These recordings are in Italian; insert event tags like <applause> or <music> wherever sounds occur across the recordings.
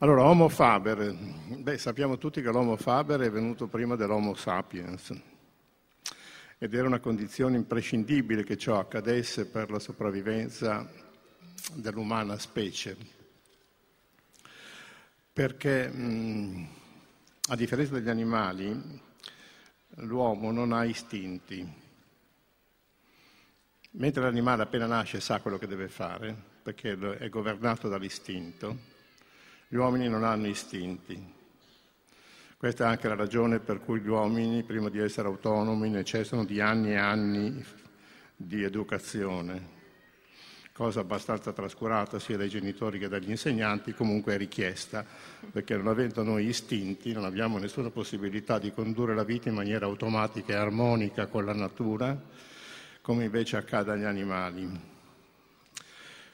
Allora, Homo faber, beh, sappiamo tutti che l'Homo faber è venuto prima dell'Homo sapiens ed era una condizione imprescindibile che ciò accadesse per la sopravvivenza dell'umana specie. Perché, mh, a differenza degli animali, l'uomo non ha istinti. Mentre l'animale appena nasce sa quello che deve fare, perché è governato dall'istinto, gli uomini non hanno istinti. Questa è anche la ragione per cui gli uomini, prima di essere autonomi, necessitano di anni e anni di educazione, cosa abbastanza trascurata sia dai genitori che dagli insegnanti, comunque è richiesta, perché non avendo noi istinti non abbiamo nessuna possibilità di condurre la vita in maniera automatica e armonica con la natura, come invece accade agli animali.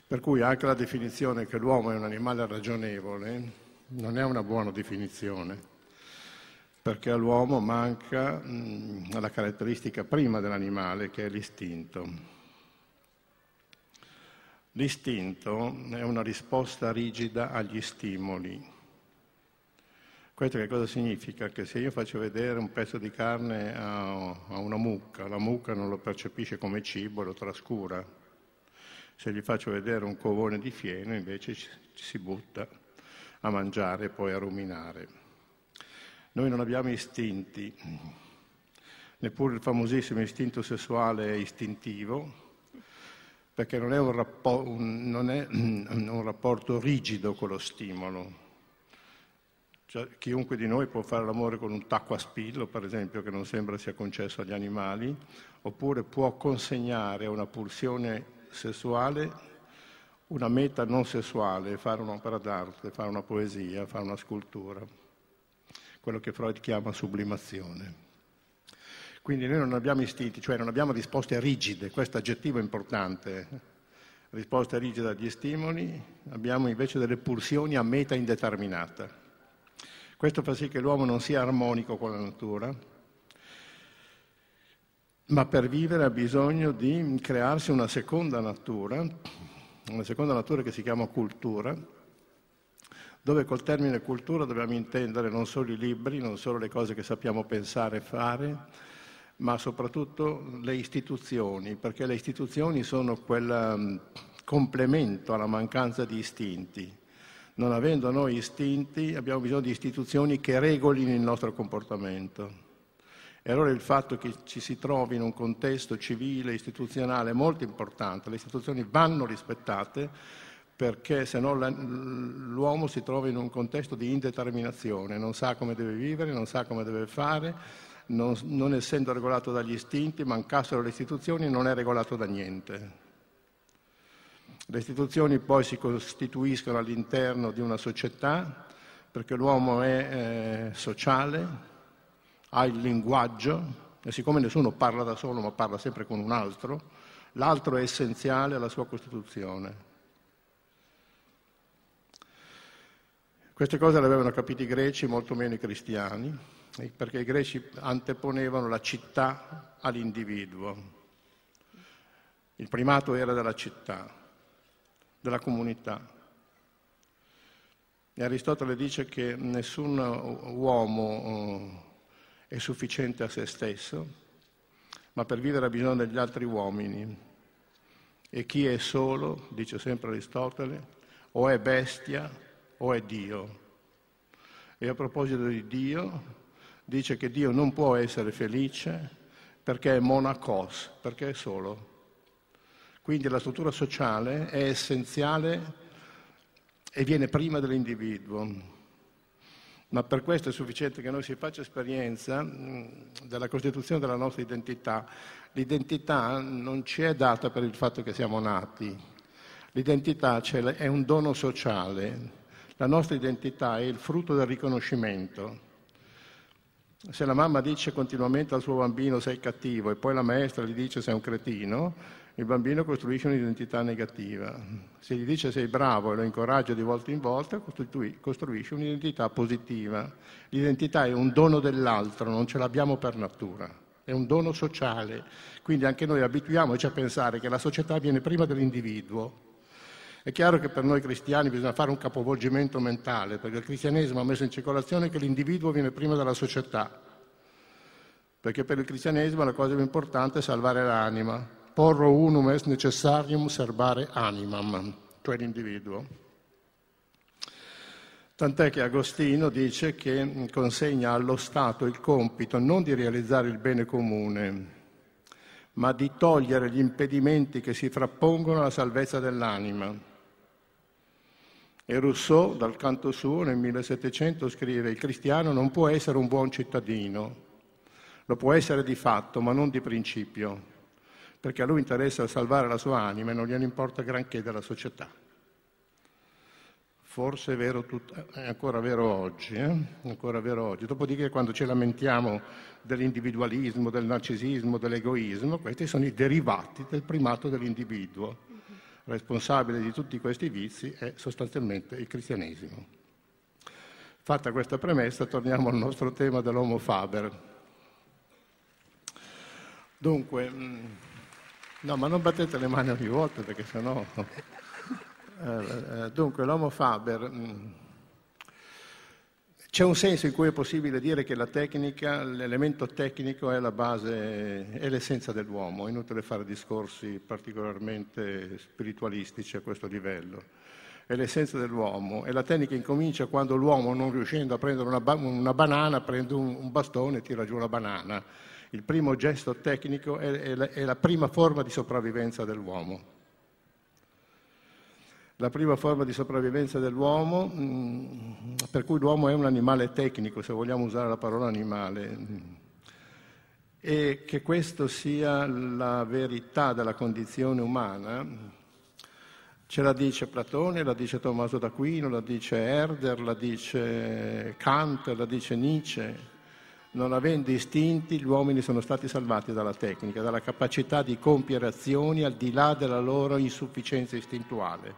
Per cui anche la definizione che l'uomo è un animale ragionevole non è una buona definizione, perché all'uomo manca mh, la caratteristica prima dell'animale che è l'istinto. L'istinto è una risposta rigida agli stimoli. Questo che cosa significa? Che se io faccio vedere un pezzo di carne a, una mucca, la mucca non lo percepisce come cibo, lo trascura se gli faccio vedere un covone di fieno, invece ci, ci si butta a mangiare e poi a ruminare. Noi non abbiamo istinti, neppure il famosissimo istinto sessuale istintivo, perché non è un, rappo- un, non è <clears throat> un rapporto rigido con lo stimolo. Cioè, chiunque di noi può fare l'amore con un tacco a spillo, per esempio, che non sembra sia concesso agli animali, oppure può consegnare una pulsione sessuale una meta non sessuale, fare un'opera d'arte, fare una poesia, fare una scultura, quello che Freud chiama sublimazione. Quindi noi non abbiamo istinti, cioè non abbiamo risposte rigide, questo aggettivo è importante, risposte rigide agli stimoli, abbiamo invece delle pulsioni a meta indeterminata. Questo fa sì che l'uomo non sia armonico con la natura, ma per vivere ha bisogno di crearsi una seconda natura, una seconda natura che si chiama cultura, dove col termine cultura dobbiamo intendere non solo i libri, non solo le cose che sappiamo pensare e fare, ma soprattutto le istituzioni, perché le istituzioni sono quel mm, complemento alla mancanza di istinti. Non avendo noi istinti abbiamo bisogno di istituzioni che regolino il nostro comportamento. E allora il fatto che ci si trovi in un contesto civile, istituzionale molto importante, le istituzioni vanno rispettate perché se no l'uomo si trova in un contesto di indeterminazione, non sa come deve vivere, non sa come deve fare, non, non essendo regolato dagli istinti, mancassero le istituzioni, non è regolato da niente. Le istituzioni poi si costituiscono all'interno di una società perché l'uomo è eh, sociale, ha il linguaggio, e siccome nessuno parla da solo ma parla sempre con un altro, l'altro è essenziale alla sua Costituzione. Queste cose le avevano capite i greci, molto meno i cristiani, perché i greci anteponevano la città all'individuo. Il primato era della città, della comunità. E Aristotele dice che nessun uomo è sufficiente a se stesso, ma per vivere ha bisogno degli altri uomini. E chi è solo, dice sempre Aristotele, o è bestia o è Dio. E a proposito di Dio, dice che Dio non può essere felice perché è monacos, perché è solo. Quindi la struttura sociale è essenziale e viene prima dell'individuo ma per questo è sufficiente che noi si faccia esperienza mm, della costituzione della nostra identità. L'identità non ci è data per il fatto che siamo nati, l'identità è un dono sociale, la nostra identità è il frutto del riconoscimento. Se la mamma dice continuamente al suo bambino sei cattivo e poi la maestra gli dice sei un cretino, il bambino costruisce un'identità negativa. Se gli dice sei bravo e lo incoraggia di volta in volta, costruisce un'identità positiva. L'identità è un dono dell'altro, non ce l'abbiamo per natura, è un dono sociale. Quindi anche noi abituiamoci a pensare che la società viene prima dell'individuo. È chiaro che per noi cristiani bisogna fare un capovolgimento mentale, perché il cristianesimo ha messo in circolazione che l'individuo viene prima della società, perché per il cristianesimo la cosa più importante è salvare l'anima. Porro unum est necessarium servare animam, cioè l'individuo. Tant'è che Agostino dice che consegna allo Stato il compito non di realizzare il bene comune, ma di togliere gli impedimenti che si frappongono alla salvezza dell'anima. E Rousseau, dal canto suo, nel 1700, scrive il cristiano non può essere un buon cittadino, lo può essere di fatto, ma non di principio, perché a lui interessa salvare la sua anima e non gliene importa granché della società. Forse è, vero tut- è ancora vero oggi, eh? è ancora vero oggi. Dopodiché quando ci lamentiamo dell'individualismo, del narcisismo, dell'egoismo, questi sono i derivati del primato dell'individuo. Responsabile di tutti questi vizi è sostanzialmente il cristianesimo. Fatta questa premessa, torniamo al nostro tema dell'Homo Faber. Dunque, mm, no, ma non battete le mani ogni volta perché sennò... <laughs> Eh, eh, dunque, l'Homo Faber, mm, c'è un senso in cui è possibile dire che la tecnica, l'elemento tecnico è la base, è l'essenza dell'uomo, è inutile fare discorsi particolarmente spiritualistici a questo livello. È l'essenza dell'uomo e la tecnica incomincia quando l'uomo, non riuscendo a prendere una, ba- una banana, prende un, un, bastone e tira giù la banana. Il primo gesto tecnico è, la, è la prima forma di sopravvivenza dell'uomo la prima forma di sopravvivenza dell'uomo, mm, per cui l'uomo è un animale tecnico, se vogliamo usare la parola animale, e che questo sia la verità della condizione umana, ce la dice Platone, la dice Tommaso d'Aquino, la dice Herder, la dice Kant, la dice Nietzsche. Non avendo istinti, gli uomini sono stati salvati dalla tecnica, dalla capacità di compiere azioni al di là della loro insufficienza istintuale.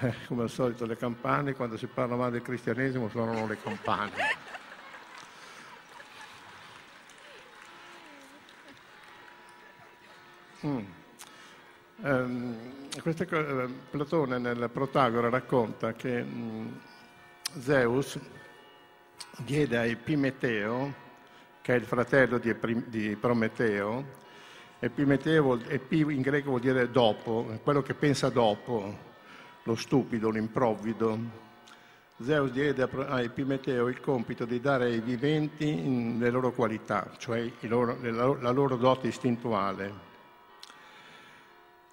Eh, come al solito le campane, quando si parla male del cristianesimo suonano le campane. Mm. Um, queste, Platone nel Protagora racconta che um, Zeus diede a Epimeteo, che è il fratello di, di Prometeo, Epimeteo, Epi in greco vuol dire dopo, quello che pensa dopo, lo stupido, l'improvvido. Zeus diede a Epimeteo il compito di dare ai viventi le loro qualità, cioè loro, la loro dote istintuale.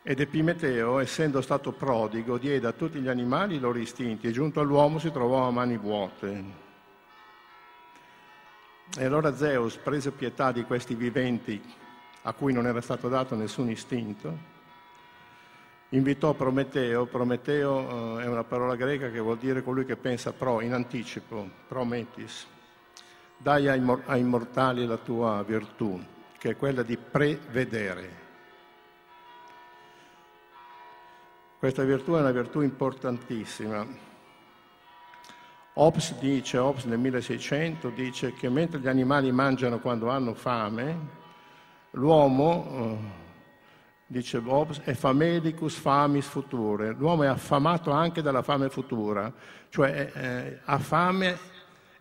Ed Epimeteo, essendo stato prodigo, diede a tutti gli animali i loro istinti e giunto all'uomo si trovò a mani vuote. E allora Zeus prese pietà di questi viventi a cui non era stato dato nessun istinto invitò Prometeo, Prometeo eh, è una parola greca che vuol dire colui che pensa pro, in anticipo, prometis. Dai ai, ai mortali la tua virtù, che è quella di prevedere. Questa virtù è una virtù importantissima. Hobbes dice, Hobbes nel 1600 dice che mentre gli animali mangiano quando hanno fame, l'uomo eh, dice Hobbes, è famelicus famis future. L'uomo è affamato anche dalla fame futura, cioè eh, ha fame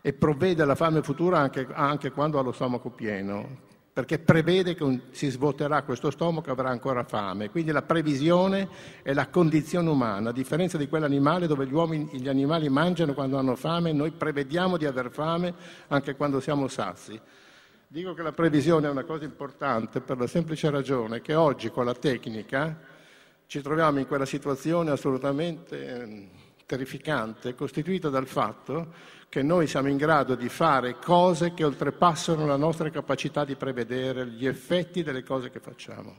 e provvede alla fame futura anche, anche, quando ha lo stomaco pieno, perché prevede che si svuoterà questo stomaco e avrà ancora fame. Quindi la previsione è la condizione umana, a differenza di quell'animale dove gli, uomini, gli animali mangiano quando hanno fame, noi prevediamo di aver fame anche quando siamo sazi. Dico che la previsione è una cosa importante per la semplice ragione che oggi con la tecnica ci troviamo in quella situazione assolutamente ehm, terrificante, costituita dal fatto che noi siamo in grado di fare cose che oltrepassano la nostra capacità di prevedere gli effetti delle cose che facciamo.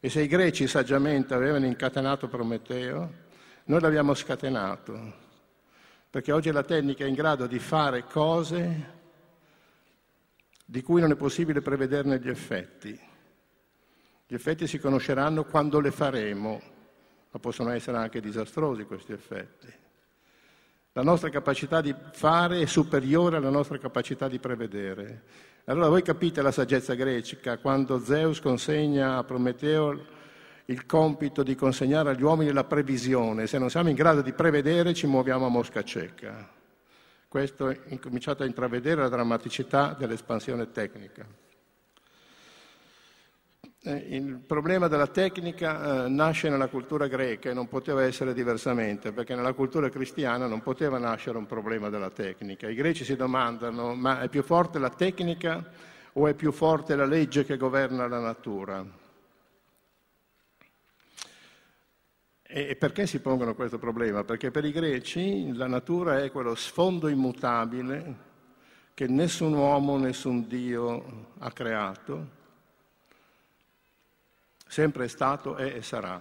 E se i greci saggiamente avevano incatenato Prometeo, noi l'abbiamo scatenato, perché oggi la tecnica è in grado di fare cose di cui non è possibile prevederne gli effetti. Gli effetti si conosceranno quando le faremo, ma possono essere anche disastrosi questi effetti. La nostra capacità di fare è superiore alla nostra capacità di prevedere. Allora voi capite la saggezza greca, quando Zeus consegna a Prometeo il compito di consegnare agli uomini la previsione. Se non siamo in grado di prevedere ci muoviamo a mosca cieca. Questo è incominciato a intravedere la drammaticità dell'espansione tecnica. Eh, il problema della tecnica eh, nasce nella cultura greca e non poteva essere diversamente, perché nella cultura cristiana non poteva nascere un problema della tecnica. I greci si domandano, ma è più forte la tecnica o è più forte la legge che governa la natura? E perché si pongono questo problema? Perché per i greci la natura è quello sfondo immutabile che nessun uomo, nessun Dio ha creato, sempre è stato, è e sarà.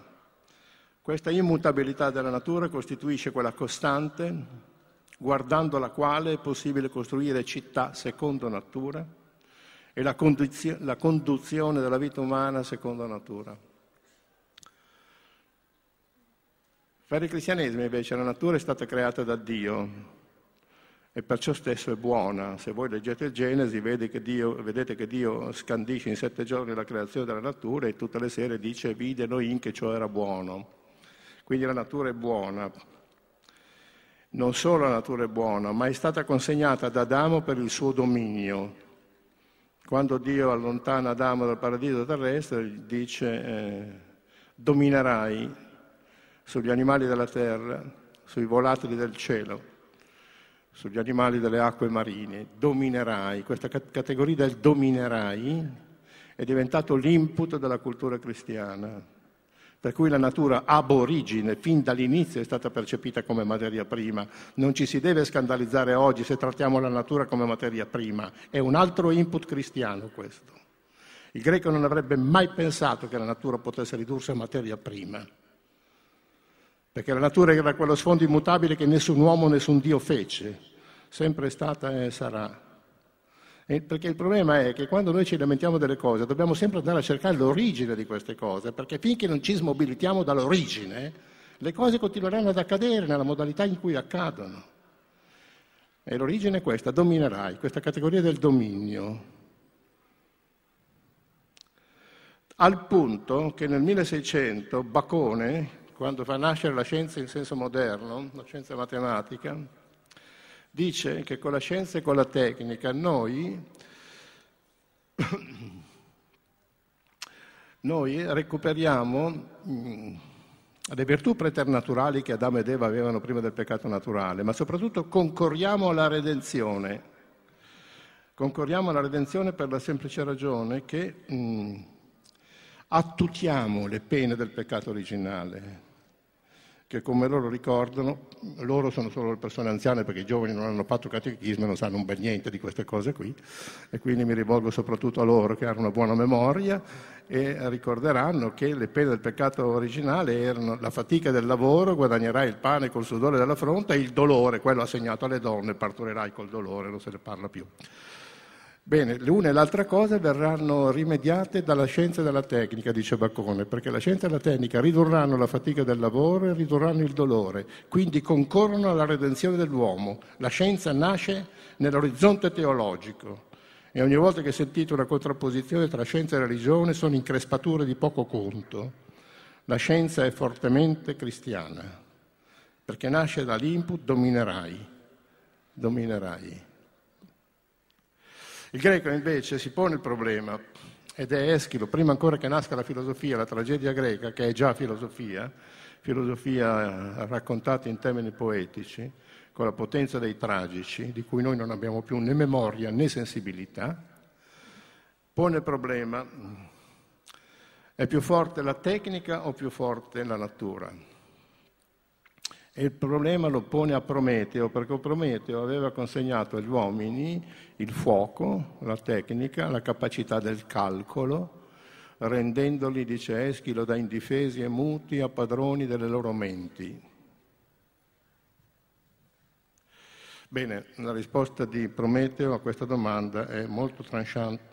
Questa immutabilità della natura costituisce quella costante guardando la quale è possibile costruire città secondo natura e la, condizio- la conduzione della vita umana secondo natura. Per il cristianesimo invece la natura è stata creata da Dio e perciò stesso è buona. Se voi leggete il Genesi che Dio, vedete che Dio scandisce in sette giorni la creazione della natura e tutte le sere dice vide Elohim che ciò era buono. Quindi la natura è buona. Non solo la natura è buona, ma è stata consegnata ad Adamo per il suo dominio. Quando Dio allontana Adamo dal paradiso terrestre, dice eh, dominerai sugli animali della terra, sui volatili del cielo, sugli animali delle acque marine, dominerai. Questa categoria del dominerai è diventato l'input della cultura cristiana, per cui la natura ab origine, fin dall'inizio, è stata percepita come materia prima. Non ci si deve scandalizzare oggi se trattiamo la natura come materia prima, è un altro input cristiano questo. Il greco non avrebbe mai pensato che la natura potesse ridursi a materia prima perché la natura era quello sfondo immutabile che nessun uomo, nessun Dio fece, sempre è stata e sarà. E perché il problema è che quando noi ci lamentiamo delle cose dobbiamo sempre andare a cercare l'origine di queste cose, perché finché non ci smobilitiamo dall'origine, le cose continueranno ad accadere nella modalità in cui accadono. E l'origine è questa, dominerai, questa categoria del dominio. Al punto che nel 1600 Bacone, quando fa nascere la scienza in senso moderno, la scienza matematica, dice che con la scienza e con la tecnica noi, <coughs> noi recuperiamo le virtù preternaturali che Adamo ed Eva avevano prima del peccato naturale, ma soprattutto concorriamo alla redenzione. Concorriamo alla redenzione per la semplice ragione che mh, attutiamo le pene del peccato originale che come loro ricordano, loro sono solo le persone anziane perché i giovani non hanno fatto catechismo e non sanno un bel niente di queste cose qui e quindi mi rivolgo soprattutto a loro che hanno una buona memoria e ricorderanno che le pene del peccato originale erano la fatica del lavoro, guadagnerai il pane col sudore della fronte e il dolore, quello assegnato alle donne, partorirai col dolore, non se ne parla più. Bene, l'una e l'altra cosa verranno rimediate dalla scienza e dalla tecnica, dice Baccone, perché la scienza e la tecnica ridurranno la fatica del lavoro e ridurranno il dolore, quindi concorrono alla redenzione dell'uomo. La scienza nasce nell'orizzonte teologico e ogni volta che sentite una contrapposizione tra scienza e religione sono increspature di poco conto. La scienza è fortemente cristiana, perché nasce dall'input dominerai, dominerai. Il greco invece si pone il problema, ed è Eschilo, prima ancora che nasca la filosofia, la tragedia greca, che è già filosofia, filosofia eh, raccontata in termini poetici, con la potenza dei tragici, di cui noi non abbiamo più né memoria né sensibilità, pone il problema, è più forte la tecnica o più forte la natura? E il problema lo pone a Prometeo, perché Prometeo aveva consegnato agli uomini il fuoco, la tecnica, la capacità del calcolo, rendendoli, dice Eschilo, da indifesi e muti a padroni delle loro menti. Bene, la risposta di Prometeo a questa domanda è molto tranchante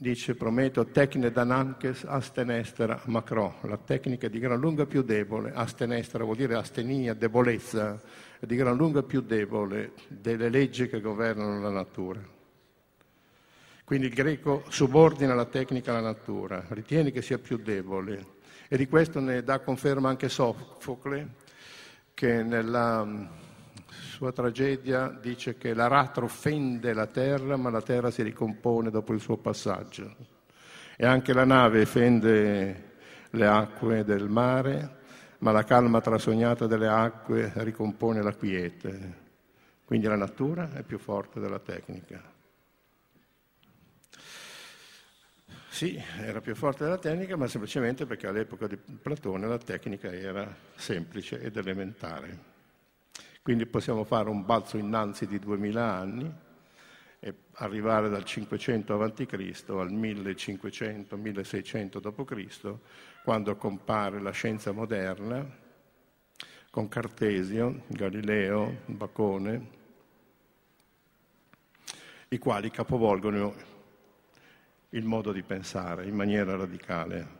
dice Prometeo, tecne dananches astenestera macro, la tecnica di gran lunga più debole, astenestera vuol dire astenia, debolezza, è di gran lunga più debole delle leggi che governano la natura. Quindi il greco subordina la tecnica alla natura, ritiene che sia più debole. E di questo ne dà conferma anche Sofocle che nella sua tragedia dice che l'aratro fende la terra ma la terra si ricompone dopo il suo passaggio e anche la nave fende le acque del mare ma la calma trasognata delle acque ricompone la quiete. Quindi la natura è più forte della tecnica. Sì, era più forte della tecnica, ma semplicemente perché all'epoca di Platone la tecnica era semplice ed elementare. Quindi possiamo fare un balzo innanzi di 2000 anni e arrivare dal 500 a.C. al 1500-1600 d.C., quando compare la scienza moderna con Cartesio, Galileo, Bacone, i quali capovolgono il modo di pensare in maniera radicale.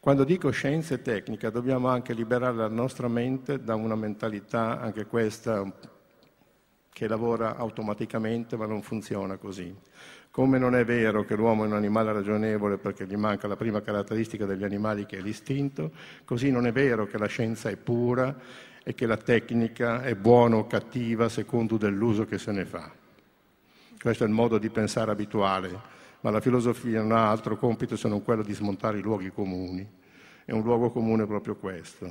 Quando dico scienza e tecnica dobbiamo anche liberare la nostra mente da una mentalità, anche questa, che lavora automaticamente ma non funziona così. Come non è vero che l'uomo è un animale ragionevole perché gli manca la prima caratteristica degli animali che è l'istinto, così non è vero che la scienza è pura e che la tecnica è buona o cattiva secondo dell'uso che se ne fa. Questo è il modo di pensare abituale ma la filosofia non ha altro compito se non quello di smontare i luoghi comuni. È un luogo comune proprio questo.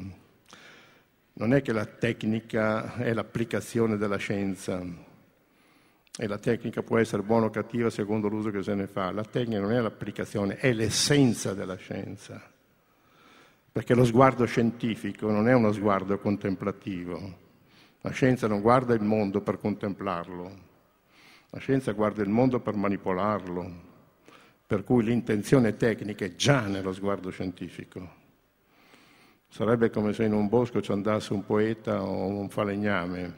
Non è che la tecnica è l'applicazione della scienza e la tecnica può essere buona o cattiva secondo l'uso che se ne fa. La tecnica non è l'applicazione, è l'essenza della scienza. Perché lo sguardo scientifico non è uno sguardo contemplativo. La scienza non guarda il mondo per contemplarlo, la scienza guarda il mondo per manipolarlo, per cui l'intenzione tecnica è già nello sguardo scientifico. Sarebbe come se in un bosco ci andasse un poeta o un falegname.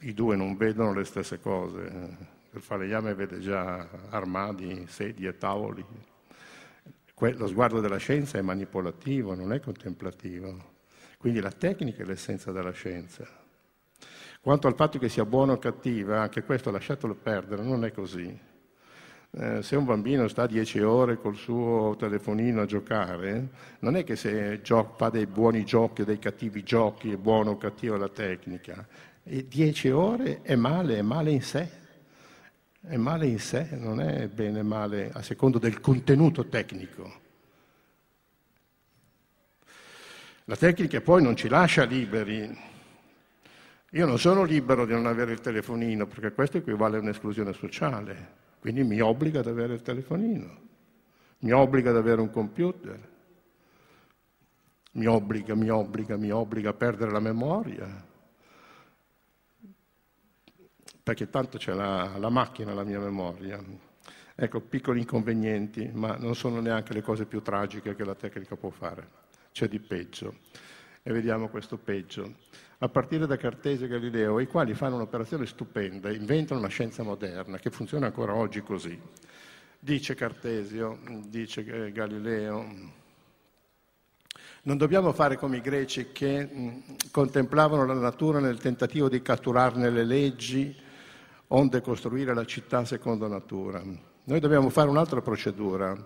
I due non vedono le stesse cose. Il falegname vede già armadi, sedie, tavoli. Lo sguardo della scienza è manipolativo, non è contemplativo. Quindi la tecnica è l'essenza della scienza. Quanto al fatto che sia buona o cattiva, anche questo lasciatelo perdere, non è così. Eh, se un bambino sta dieci ore col suo telefonino a giocare, non è che se gio- fa dei buoni giochi o dei cattivi giochi è buono o cattiva la tecnica. E dieci ore è male, è male in sé. È male in sé, non è bene male a secondo del contenuto tecnico. La tecnica poi non ci lascia liberi. Io non sono libero di non avere il telefonino, perché questo equivale a un'esclusione sociale. Quindi mi obbliga ad avere il telefonino, mi obbliga ad avere un computer, mi obbliga, mi obbliga, mi obbliga a perdere la memoria, perché tanto c'è la, la macchina, la mia memoria. Ecco, piccoli inconvenienti, ma non sono neanche le cose più tragiche che la tecnica può fare. C'è di peggio. E vediamo questo peggio a partire da Cartesio e Galileo, i quali fanno un'operazione stupenda, inventano una scienza moderna che funziona ancora oggi così. Dice Cartesio, dice Galileo, non dobbiamo fare come i greci che contemplavano la natura nel tentativo di catturarne le leggi, onde costruire la città secondo natura. Noi dobbiamo fare un'altra procedura.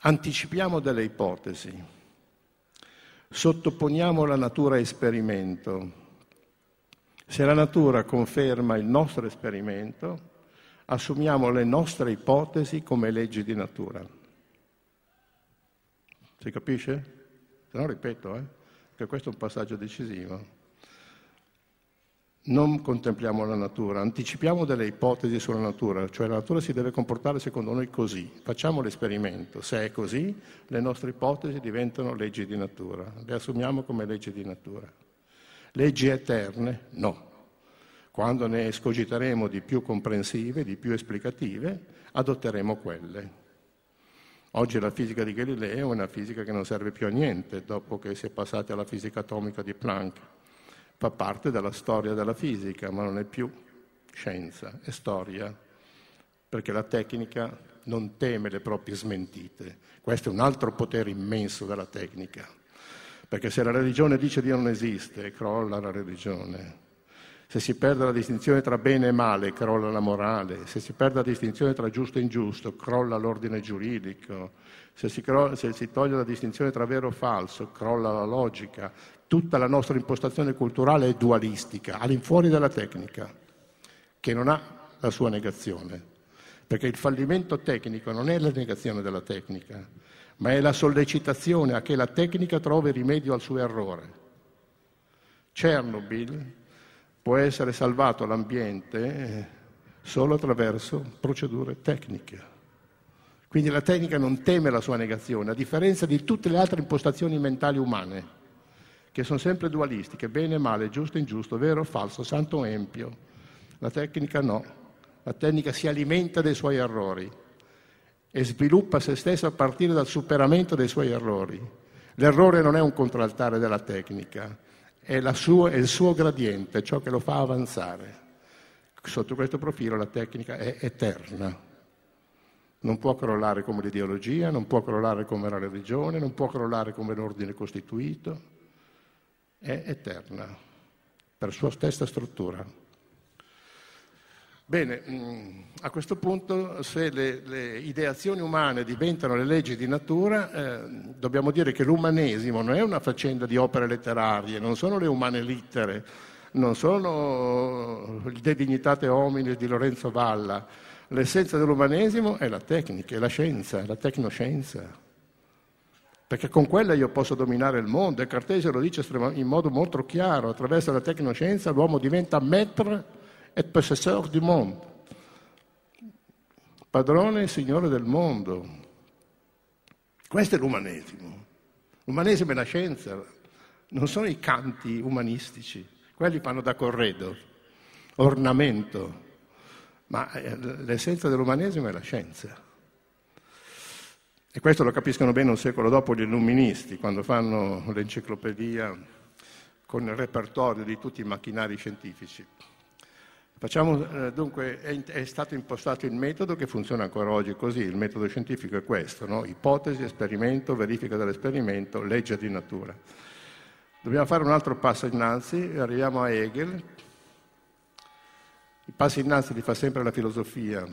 Anticipiamo delle ipotesi sottoponiamo la natura a esperimento. Se la natura conferma il nostro esperimento, assumiamo le nostre ipotesi come leggi di natura. Si capisce? Se no ripeto, eh? che questo è un passaggio decisivo non contempliamo la natura, anticipiamo delle ipotesi sulla natura, cioè la natura si deve comportare secondo noi così, facciamo l'esperimento, se è così le nostre ipotesi diventano leggi di natura, le assumiamo come leggi di natura. Leggi eterne? No. Quando ne escogiteremo di più comprensive, di più esplicative, adotteremo quelle. Oggi la fisica di Galileo è una fisica che non serve più a niente dopo che si è passati alla fisica atomica di Planck fa parte della storia della fisica, ma non è più scienza, è storia, perché la tecnica non teme le proprie smentite. Questo è un altro potere immenso della tecnica, perché se la religione dice Dio non esiste, crolla la religione. Se si perde la distinzione tra bene e male, crolla la morale. Se si perde la distinzione tra giusto e ingiusto, crolla l'ordine giuridico. Se si, cro- se si toglie la distinzione tra vero e falso, crolla la logica. Tutta la nostra impostazione culturale è dualistica, all'infuori della tecnica, che non ha la sua negazione. Perché il fallimento tecnico non è la negazione della tecnica, ma è la sollecitazione a che la tecnica trovi rimedio al suo errore. Chernobyl può essere salvato l'ambiente eh, solo attraverso procedure tecniche. Quindi la tecnica non teme la sua negazione, a differenza di tutte le altre impostazioni mentali umane, che sono sempre dualistiche, bene e male, giusto e ingiusto, vero o falso, santo o empio. La tecnica no, la tecnica si alimenta dei suoi errori e sviluppa se stessa a partire dal superamento dei suoi errori. L'errore non è un contraltare della tecnica, è, sua, è il suo gradiente, ciò che lo fa avanzare. Sotto questo profilo la tecnica è eterna. Non può crollare come l'ideologia, non può crollare come la religione, non può crollare come l'ordine costituito. È eterna per sua stessa struttura. Bene, mm, a questo punto se le, le ideazioni umane diventano le leggi di natura, eh, dobbiamo dire che l'umanesimo non è una faccenda di opere letterarie, non sono le umane littere, non sono il De Dignitate Hominis di Lorenzo Valla. L'essenza dell'umanesimo è la tecnica, è la scienza, è la tecnoscienza. Perché con quella io posso dominare il mondo e Cartesio lo dice in modo molto chiaro, attraverso la tecnoscienza l'uomo diventa maître et possesseur du monde, padrone e signore del mondo. Questo è l'umanesimo. L'umanesimo è la scienza, non sono i canti umanistici, quelli fanno da corredo, ornamento, ma eh, l'essenza dell'umanesimo è la scienza. E questo lo capiscono bene un secolo dopo gli illuministi, quando fanno l'enciclopedia con il repertorio di tutti i macchinari scientifici. Facciamo, eh, dunque, è, è, stato impostato il metodo che funziona ancora oggi così, il metodo scientifico è questo, no? ipotesi, esperimento, verifica dell'esperimento, legge di natura. Dobbiamo fare un altro passo innanzi, arriviamo a Hegel. I passi innanzi li fa sempre la filosofia,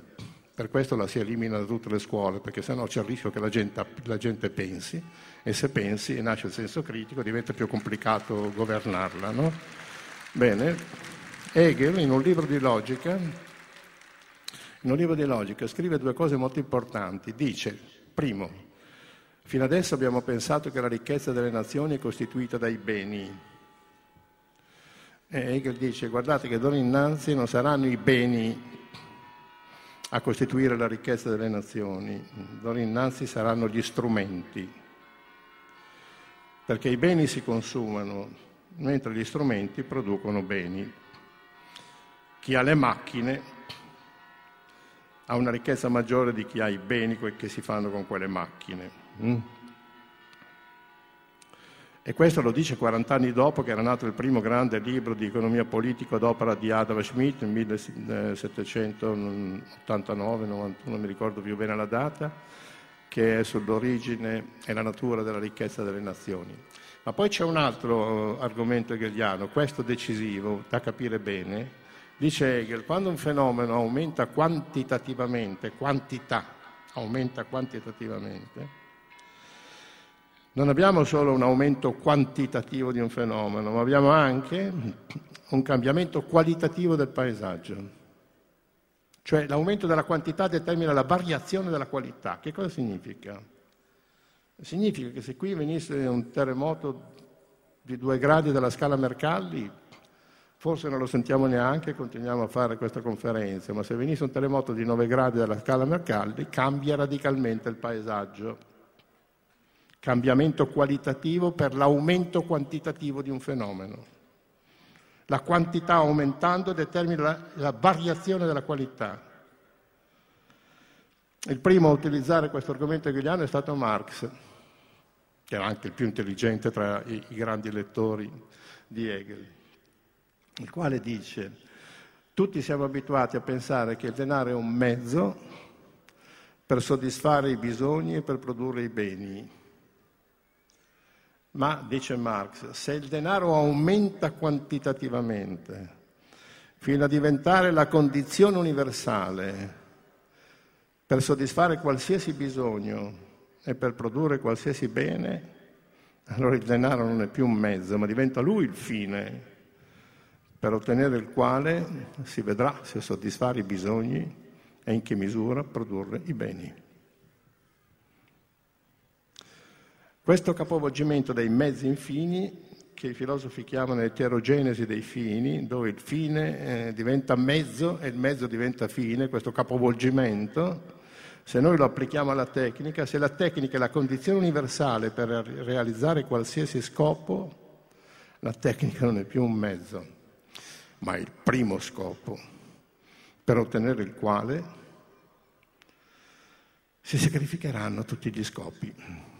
per questo la si elimina da tutte le scuole, perché sennò c'è il rischio che la gente, la gente pensi, e se pensi e nasce il senso critico diventa più complicato governarla. No? Bene, Hegel in un libro di logica, in un libro di logica scrive due cose molto importanti. Dice, primo, fino adesso abbiamo pensato che la ricchezza delle nazioni è costituita dai beni. E Hegel dice, guardate che d'ora innanzi non saranno i beni a costituire la ricchezza delle nazioni, d'ora innanzi saranno gli strumenti, perché i beni si consumano, mentre gli strumenti producono beni chi ha le macchine ha una ricchezza maggiore di chi ha i beni che si fanno con quelle macchine. E questo lo dice 40 anni dopo che era nato il primo grande libro di economia politica ad opera di Adam Smith nel 1789, 91, non mi ricordo più bene la data, che è sull'origine e la natura della ricchezza delle nazioni. Ma poi c'è un altro argomento hegeliano, questo decisivo, da capire bene, Dice Hegel, quando un fenomeno aumenta quantitativamente, quantità aumenta quantitativamente, non abbiamo solo un aumento quantitativo di un fenomeno, ma abbiamo anche un cambiamento qualitativo del paesaggio. Cioè l'aumento della quantità determina la variazione della qualità. Che cosa significa? Significa che se qui venisse un terremoto di due gradi della scala Mercalli, Forse non lo sentiamo neanche, continuiamo a fare questa conferenza, ma se venisse un terremoto di 9 gradi dalla scala Mercalli cambia radicalmente il paesaggio. Cambiamento qualitativo per l'aumento quantitativo di un fenomeno. La quantità aumentando determina la, la variazione della qualità. Il primo a utilizzare questo argomento hegeliano è stato Marx, che era anche il più intelligente tra i, i grandi lettori di Hegel il quale dice, tutti siamo abituati a pensare che il denaro è un mezzo per soddisfare i bisogni e per produrre i beni. Ma, dice Marx, se il denaro aumenta quantitativamente, fino a diventare la condizione universale per soddisfare qualsiasi bisogno e per produrre qualsiasi bene, allora il denaro non è più un mezzo, ma diventa lui il fine per ottenere il quale si vedrà se soddisfare i bisogni e in che misura produrre i beni. Questo capovolgimento dei mezzi infini, che i filosofi chiamano eterogenesi dei fini, dove il fine eh, diventa mezzo e il mezzo diventa fine, questo capovolgimento, se noi lo applichiamo alla tecnica, se la tecnica è la condizione universale per realizzare qualsiasi scopo, la tecnica non è più un mezzo, ma il primo scopo, per ottenere il quale si sacrificheranno tutti gli scopi.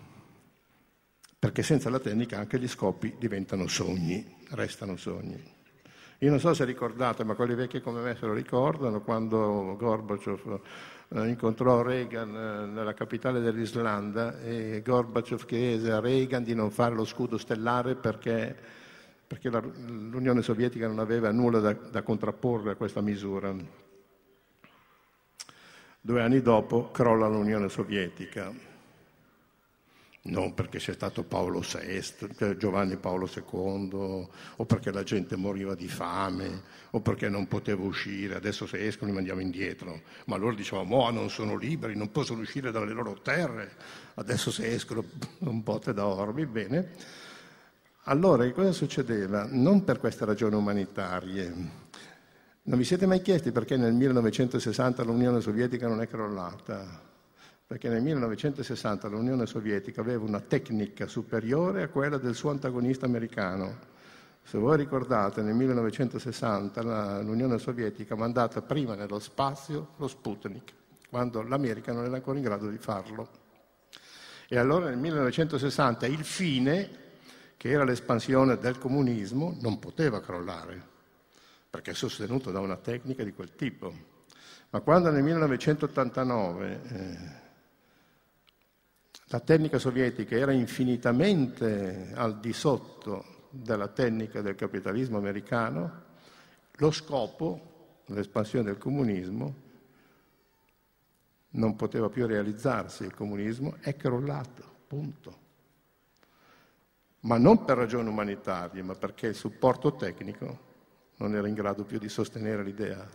Perché senza la tecnica anche gli scopi diventano sogni, restano sogni. Io non so se ricordate, ma quelli vecchi come me se lo ricordano, quando Gorbaciov eh, incontrò Reagan eh, nella capitale dell'Islanda e Gorbaciov chiese a Reagan di non fare lo scudo stellare perché, perché la, l'Unione Sovietica non aveva nulla da, da contrapporre a questa misura. Due anni dopo crolla l'Unione Sovietica non perché sia stato Paolo VI, cioè Giovanni Paolo II, o perché la gente moriva di fame, o perché non poteva uscire, adesso se escono li mandiamo indietro, ma loro dicevano, oh, non sono liberi, non possono uscire dalle loro terre, adesso se escono <laughs> un botte da orbi, bene. Allora, che cosa succedeva? Non per queste ragioni umanitarie. Non vi siete mai chiesti perché nel 1960 l'Unione Sovietica non è crollata? Perché nel 1960 l'Unione Sovietica aveva una tecnica superiore a quella del suo antagonista americano. Se voi ricordate, nel 1960 l'Unione Sovietica ha mandato prima nello spazio lo Sputnik, quando l'America non era ancora in grado di farlo. E allora nel 1960 il fine, che era l'espansione del comunismo, non poteva crollare, perché è sostenuto da una tecnica di quel tipo. Ma quando nel 1989 eh, la tecnica sovietica era infinitamente al di sotto della tecnica del capitalismo americano, lo scopo, l'espansione del comunismo, non poteva più realizzarsi, il comunismo è crollato, punto. Ma non per ragioni umanitarie, ma perché il supporto tecnico non era in grado più di sostenere l'idea.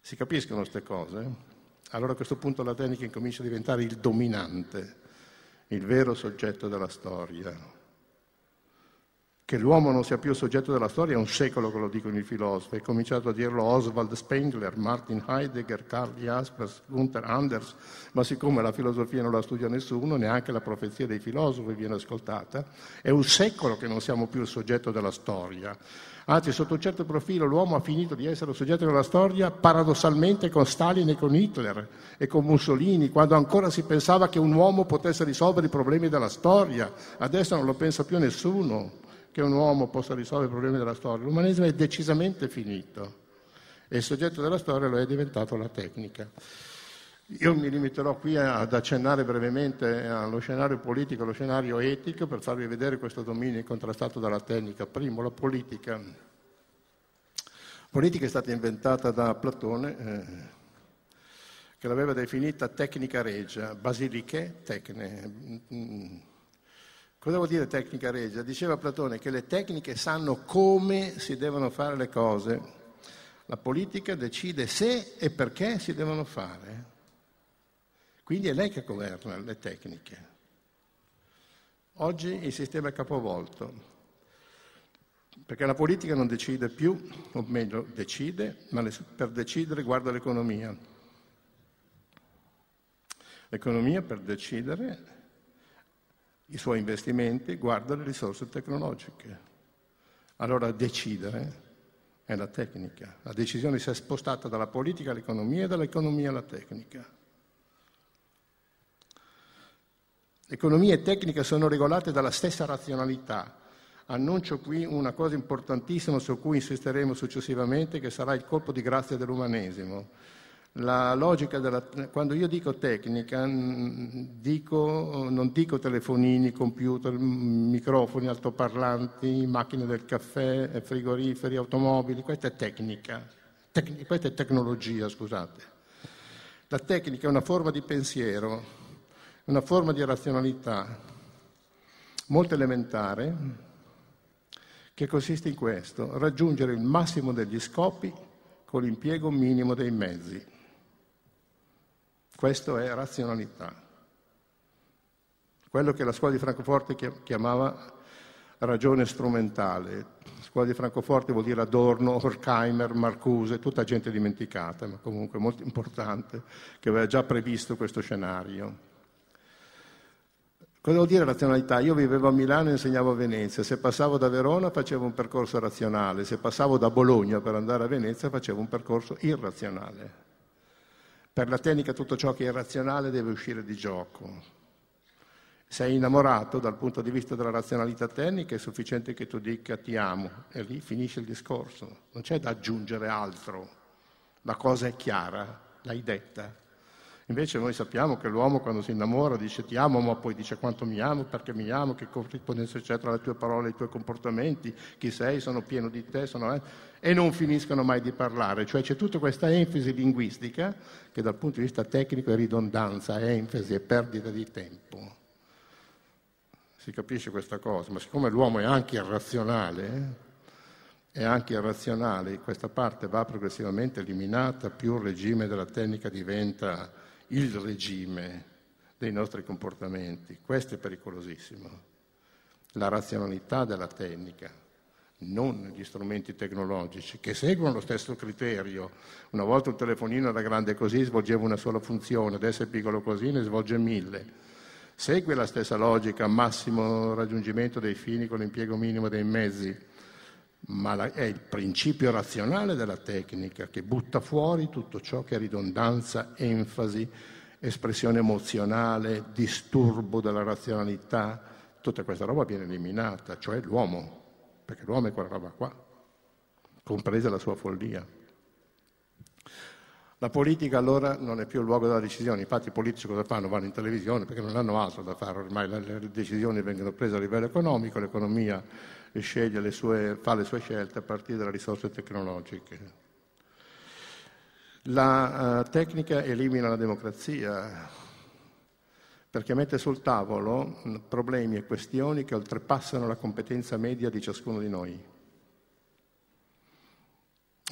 Si capiscono queste cose? Allora a questo punto la tecnica incomincia a diventare il dominante, il vero soggetto della storia. Che l'uomo non sia più soggetto della storia è un secolo che lo dicono i filosofi. È cominciato a dirlo Oswald Spengler, Martin Heidegger, Karl Jaspers, Gunther Anders, ma siccome la filosofia non la studia nessuno, neanche la profezia dei filosofi viene ascoltata, è un secolo che non siamo più il soggetto della storia. Anzi, sotto un certo profilo l'uomo ha finito di essere soggetto della storia paradossalmente con Stalin e con Hitler e con Mussolini, quando ancora si pensava che un uomo potesse risolvere i problemi della storia. Adesso non lo pensa più nessuno che un uomo possa risolvere i problemi della storia. L'umanesimo è decisamente finito e il soggetto della storia lo è diventato la tecnica. Io mi limiterò qui ad accennare brevemente allo scenario politico, allo scenario etico, per farvi vedere questo dominio contrastato dalla tecnica. Primo, la politica. La politica è stata inventata da Platone, eh, che l'aveva definita tecnica regia, basiliche tecne. Cosa vuol dire tecnica regia? Diceva Platone che le tecniche sanno come si devono fare le cose. La politica decide se e perché si devono fare. Quindi è lei che governa le tecniche. Oggi il sistema è capovolto, perché la politica non decide più, o meglio decide, ma per decidere guarda l'economia. L'economia per decidere i suoi investimenti guarda le risorse tecnologiche. Allora decidere è la tecnica. La decisione si è spostata dalla politica all'economia e dall'economia alla tecnica. Economia e tecnica sono regolate dalla stessa razionalità. Annuncio qui una cosa importantissima su cui insisteremo successivamente, che sarà il colpo di grazia dell'umanesimo. La logica della, quando io dico tecnica, dico, non dico telefonini, computer, microfoni, altoparlanti, macchine del caffè, frigoriferi, automobili, questa è tecnica, Tec- questa è tecnologia, scusate. La tecnica è una forma di pensiero, una forma di razionalità molto elementare che consiste in questo, raggiungere il massimo degli scopi con l'impiego minimo dei mezzi. Questo è razionalità. Quello che la scuola di Francoforte chiamava ragione strumentale. La scuola di Francoforte vuol dire Adorno, Horkheimer, Marcuse, tutta gente dimenticata, ma comunque molto importante, che aveva già previsto questo scenario. Cosa vuol dire razionalità? Io vivevo a Milano e insegnavo a Venezia, se passavo da Verona facevo un percorso razionale, se passavo da Bologna per andare a Venezia facevo un percorso irrazionale. Per la tecnica tutto ciò che è razionale deve uscire di gioco. Sei innamorato dal punto di vista della razionalità tecnica, è sufficiente che tu dica ti amo e lì finisce il discorso. Non c'è da aggiungere altro. La cosa è chiara, l'hai detta. Invece noi sappiamo che l'uomo quando si innamora dice ti amo, ma poi dice quanto mi amo, perché mi amo, che corrispondenza c'è tra le tue parole e i tuoi comportamenti, chi sei, sono pieno di te, sono... Eh, e non finiscono mai di parlare. Cioè c'è tutta questa enfasi linguistica che dal punto di vista tecnico è ridondanza, è enfasi, è perdita di tempo. Si capisce questa cosa, ma siccome l'uomo è anche irrazionale, è anche irrazionale, questa parte va progressivamente eliminata, più il regime della tecnica diventa il regime dei nostri comportamenti. Questo è pericolosissimo. La razionalità della tecnica, non gli strumenti tecnologici, che seguono lo stesso criterio. Una volta un telefonino era grande così, svolgeva una sola funzione, adesso è piccolo così, ne svolge mille. Segue la stessa logica, massimo raggiungimento dei fini con l'impiego minimo dei mezzi, ma è il principio razionale della tecnica che butta fuori tutto ciò che è ridondanza, enfasi, espressione emozionale, disturbo della razionalità, tutta questa roba viene eliminata, cioè l'uomo, perché l'uomo è quella roba qua, compresa la sua follia. La politica allora non è più il luogo della decisione, infatti i politici cosa fanno? Vanno in televisione perché non hanno altro da fare, ormai le decisioni vengono prese a livello economico, l'economia le sue, fa le sue scelte a partire dalle risorse tecnologiche. La uh, tecnica elimina la democrazia perché mette sul tavolo problemi e questioni che oltrepassano la competenza media di ciascuno di noi.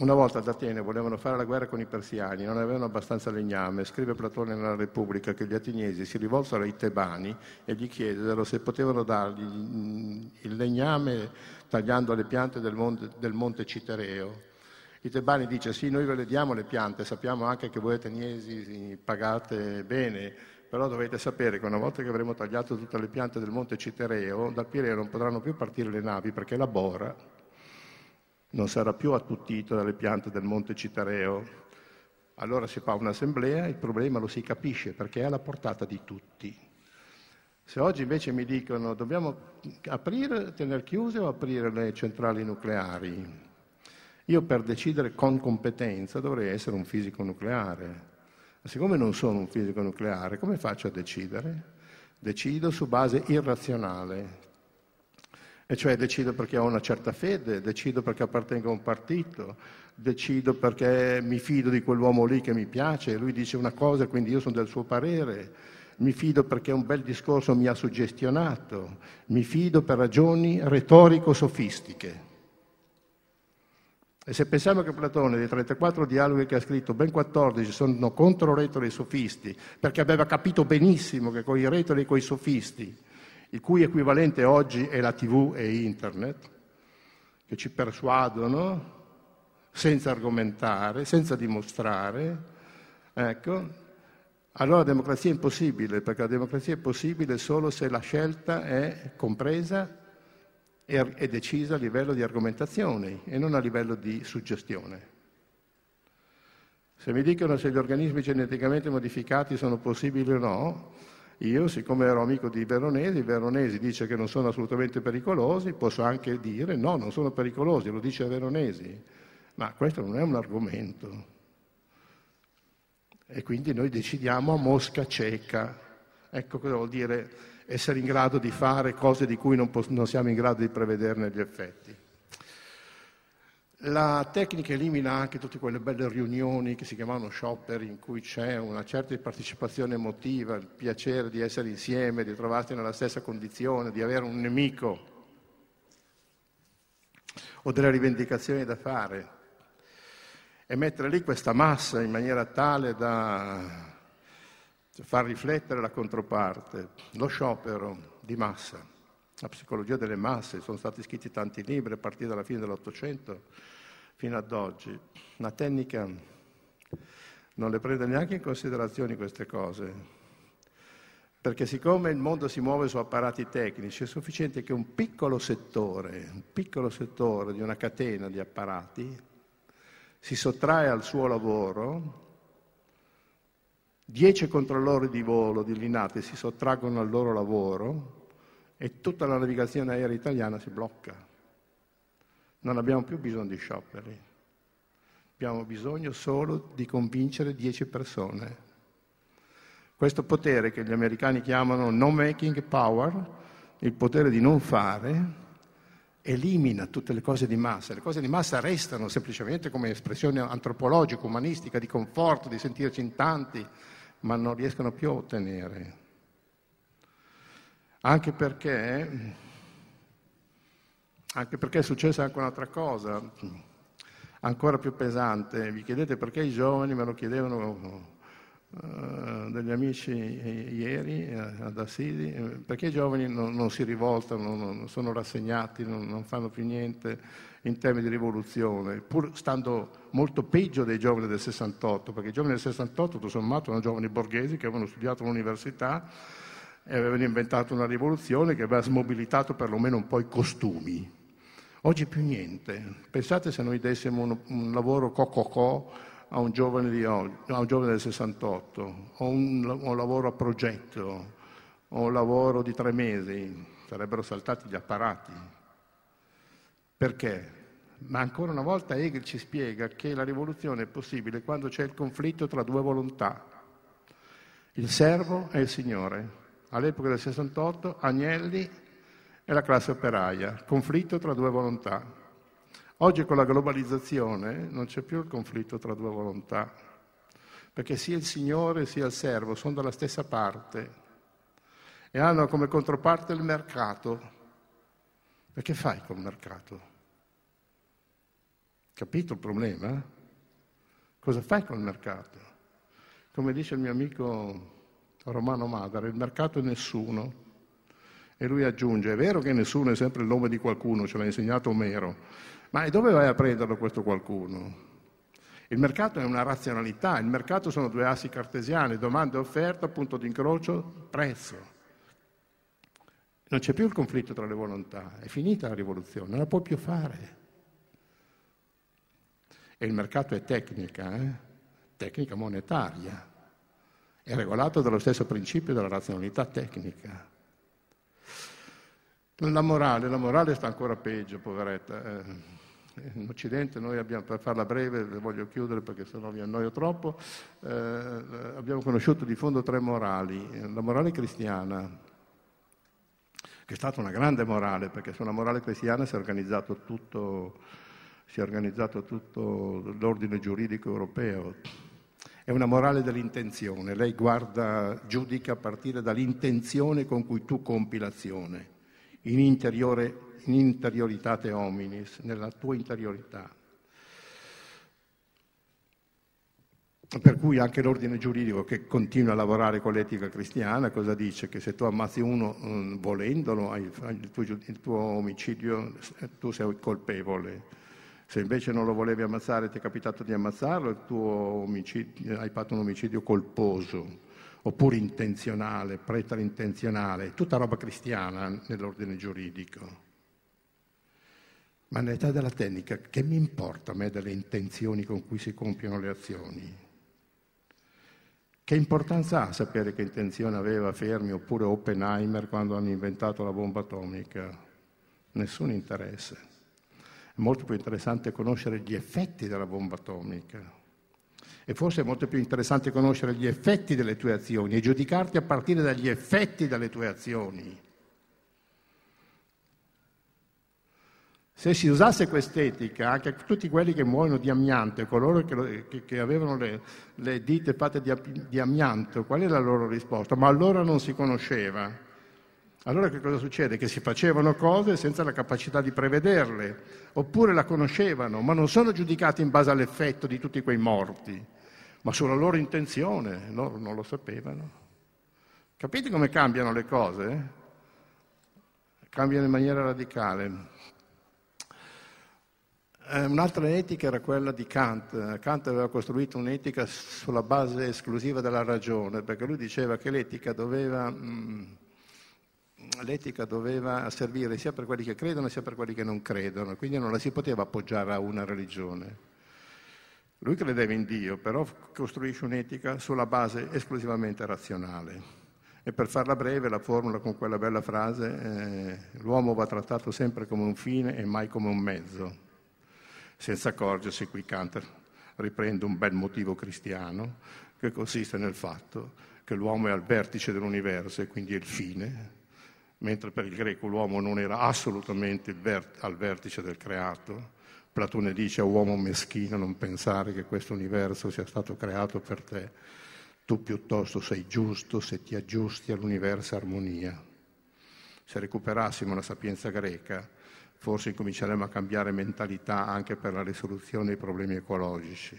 Una volta ad Atene volevano fare la guerra con i persiani, non avevano abbastanza legname. Scrive Platone nella Repubblica che gli ateniesi si rivolsero ai tebani e gli chiesero se potevano dargli il legname tagliando le piante del monte, del monte Citereo. I tebani dice sì, noi ve le diamo le piante, sappiamo anche che voi ateniesi pagate bene, però dovete sapere che una volta che avremo tagliato tutte le piante del monte Citereo, dal Pireo non potranno più partire le navi perché la bora non sarà più attutito dalle piante del monte Citareo. Allora si fa un'assemblea, il problema lo si capisce perché è alla portata di tutti. Se oggi invece mi dicono dobbiamo aprire, tenere chiuse o aprire le centrali nucleari, io per decidere con competenza dovrei essere un fisico nucleare. Ma siccome non sono un fisico nucleare, come faccio a decidere? Decido su base irrazionale, e cioè decido perché ho una certa fede, decido perché appartengo a un partito, decido perché mi fido di quell'uomo lì che mi piace, lui dice una cosa e quindi io sono del suo parere, mi fido perché un bel discorso mi ha suggestionato, mi fido per ragioni retorico-sofistiche. E se pensiamo che Platone, dei 34 dialoghi che ha scritto, ben 14 sono contro retori e sofisti, perché aveva capito benissimo che con i retori e con i sofisti il cui equivalente oggi è la TV e internet, che ci persuadono senza argomentare, senza dimostrare, ecco, allora la democrazia è impossibile, perché la democrazia è possibile solo se la scelta è compresa e decisa a livello di argomentazione e non a livello di suggestione. Se mi dicono se gli organismi geneticamente modificati sono possibili o no, io, siccome ero amico di Veronesi, Veronesi dice che non sono assolutamente pericolosi, posso anche dire no, non sono pericolosi, lo dice Veronesi, ma questo non è un argomento. E quindi noi decidiamo a mosca cieca. Ecco cosa vuol dire essere in grado di fare cose di cui non, pos- non siamo in grado di prevederne gli effetti. La tecnica elimina anche tutte quelle belle riunioni che si chiamano shopper, in cui c'è una certa partecipazione emotiva, il piacere di essere insieme, di trovarsi nella stessa condizione, di avere un nemico o delle rivendicazioni da fare. E mettere lì questa massa in maniera tale da far riflettere la controparte, lo sciopero di massa, la psicologia delle masse, sono stati scritti tanti libri a partire dalla fine dell'Ottocento fino ad oggi. La tecnica non le prende neanche in considerazione queste cose, perché siccome il mondo si muove su apparati tecnici, è sufficiente che un piccolo settore, un piccolo settore di una catena di apparati si sottrae al suo lavoro, dieci controllori di volo di Linate si sottraggono al loro lavoro e tutta la navigazione aerea italiana si blocca. Non abbiamo più bisogno di scioperi, abbiamo bisogno solo di convincere dieci persone. Questo potere che gli americani chiamano no making power, il potere di non fare, elimina tutte le cose di massa. Le cose di massa restano semplicemente come espressione antropologica, umanistica, di conforto, di sentirci in tanti, ma non riescono più a ottenere. Anche perché anche perché è successa anche un'altra cosa, ancora più pesante. Vi chiedete perché i giovani, me lo chiedevano uh, degli amici ieri uh, ad Assisi, perché i giovani non, non si rivoltano, non, sono rassegnati, non, non, fanno più niente in termini di rivoluzione, pur stando molto peggio dei giovani del 68, perché i giovani del 68, tutto sommato, erano giovani borghesi che avevano studiato all'università e avevano inventato una rivoluzione che aveva smobilitato perlomeno un po' i costumi Oggi più niente. Pensate se noi dessimo un, un lavoro co-co-co a un giovane, di a un giovane del 68, o un, un lavoro a progetto, o un lavoro di tre mesi, sarebbero saltati gli apparati. Perché? Ma ancora una volta Hegel ci spiega che la rivoluzione è possibile quando c'è il conflitto tra due volontà, il servo e il signore. All'epoca del 68 Agnelli e la classe operaia, conflitto tra due volontà. Oggi con la globalizzazione non c'è più il conflitto tra due volontà, perché sia il Signore sia il servo sono dalla stessa parte e hanno come controparte il mercato. Che fai col mercato? Capito il problema? Cosa fai col mercato? Come dice il mio amico Romano Madara, il mercato è nessuno, e lui aggiunge, è vero che nessuno è sempre il nome di qualcuno, ce l'ha insegnato Omero, ma dove vai a prenderlo questo qualcuno? Il mercato è una razionalità, il mercato sono due assi cartesiani, domanda e offerta, punto di incrocio, prezzo. Non c'è più il conflitto tra le volontà, è finita la rivoluzione, non la puoi più fare. E il mercato è tecnica, eh? tecnica monetaria, è regolato dallo stesso principio della razionalità tecnica. La morale, la morale sta ancora peggio, poveretta. Eh, in Occidente noi abbiamo, per farla breve, voglio chiudere perché sennò vi annoio troppo, eh, abbiamo conosciuto di fondo tre morali. La morale cristiana, che è stata una grande morale, perché su una morale cristiana si è organizzato tutto, si è organizzato tutto l'ordine giuridico europeo. È una morale dell'intenzione, lei guarda, giudica a partire dall'intenzione con cui tu compi l'azione in, interiore, in interioritate hominis, nella tua interiorità. Per cui anche l'ordine giuridico che continua a lavorare con l'etica cristiana, cosa dice? Che se tu ammazzi uno um, volendolo, il, tuo, il tuo omicidio, tu sei colpevole. Se invece non lo volevi ammazzare, ti è capitato di ammazzarlo, hai fatto un omicidio colposo oppure intenzionale, preterintenzionale, tutta roba cristiana nell'ordine giuridico. Ma nell'età della tecnica, che mi importa a me delle intenzioni con cui si compiono le azioni? Che importanza ha sapere che intenzione aveva Fermi oppure Oppenheimer quando hanno inventato la bomba atomica? Nessun interesse. È molto più interessante conoscere gli effetti della bomba atomica E forse è molto più interessante conoscere gli effetti delle tue azioni e giudicarti a partire dagli effetti delle tue azioni. Se si usasse quest'etica, anche tutti quelli che muoiono di amianto, coloro che, che, che avevano le, le, dita fatte di, di amianto, qual è la loro risposta? Ma allora non si conosceva. Allora che cosa succede? Che si facevano cose senza la capacità di prevederle, oppure la conoscevano, ma non sono giudicati in base all'effetto di tutti quei morti, ma sulla loro intenzione, loro non lo sapevano. Capite come cambiano le cose? Cambiano in maniera radicale. Eh, un'altra etica era quella di Kant. Kant aveva costruito un'etica sulla base esclusiva della ragione, perché lui diceva che l'etica doveva... Mh, mm, l'etica doveva servire sia per quelli che credono sia per quelli che non credono, quindi non la si poteva appoggiare a una religione. Lui credeva in Dio, però costruisce un'etica sulla base esclusivamente razionale. E per farla breve, la formula con quella bella frase, eh, l'uomo va trattato sempre come un fine e mai come un mezzo. Senza accorgersi, qui Kant riprende un bel motivo cristiano, che consiste nel fatto che l'uomo è al vertice dell'universo e quindi è il fine, mentre per il greco l'uomo non era assolutamente al vertice del creato. Platone dice a uomo meschino non pensare che questo universo sia stato creato per te, tu piuttosto sei giusto se ti aggiusti all'universo armonia. Se recuperassimo la sapienza greca, forse incominceremmo a cambiare mentalità anche per la risoluzione dei problemi ecologici.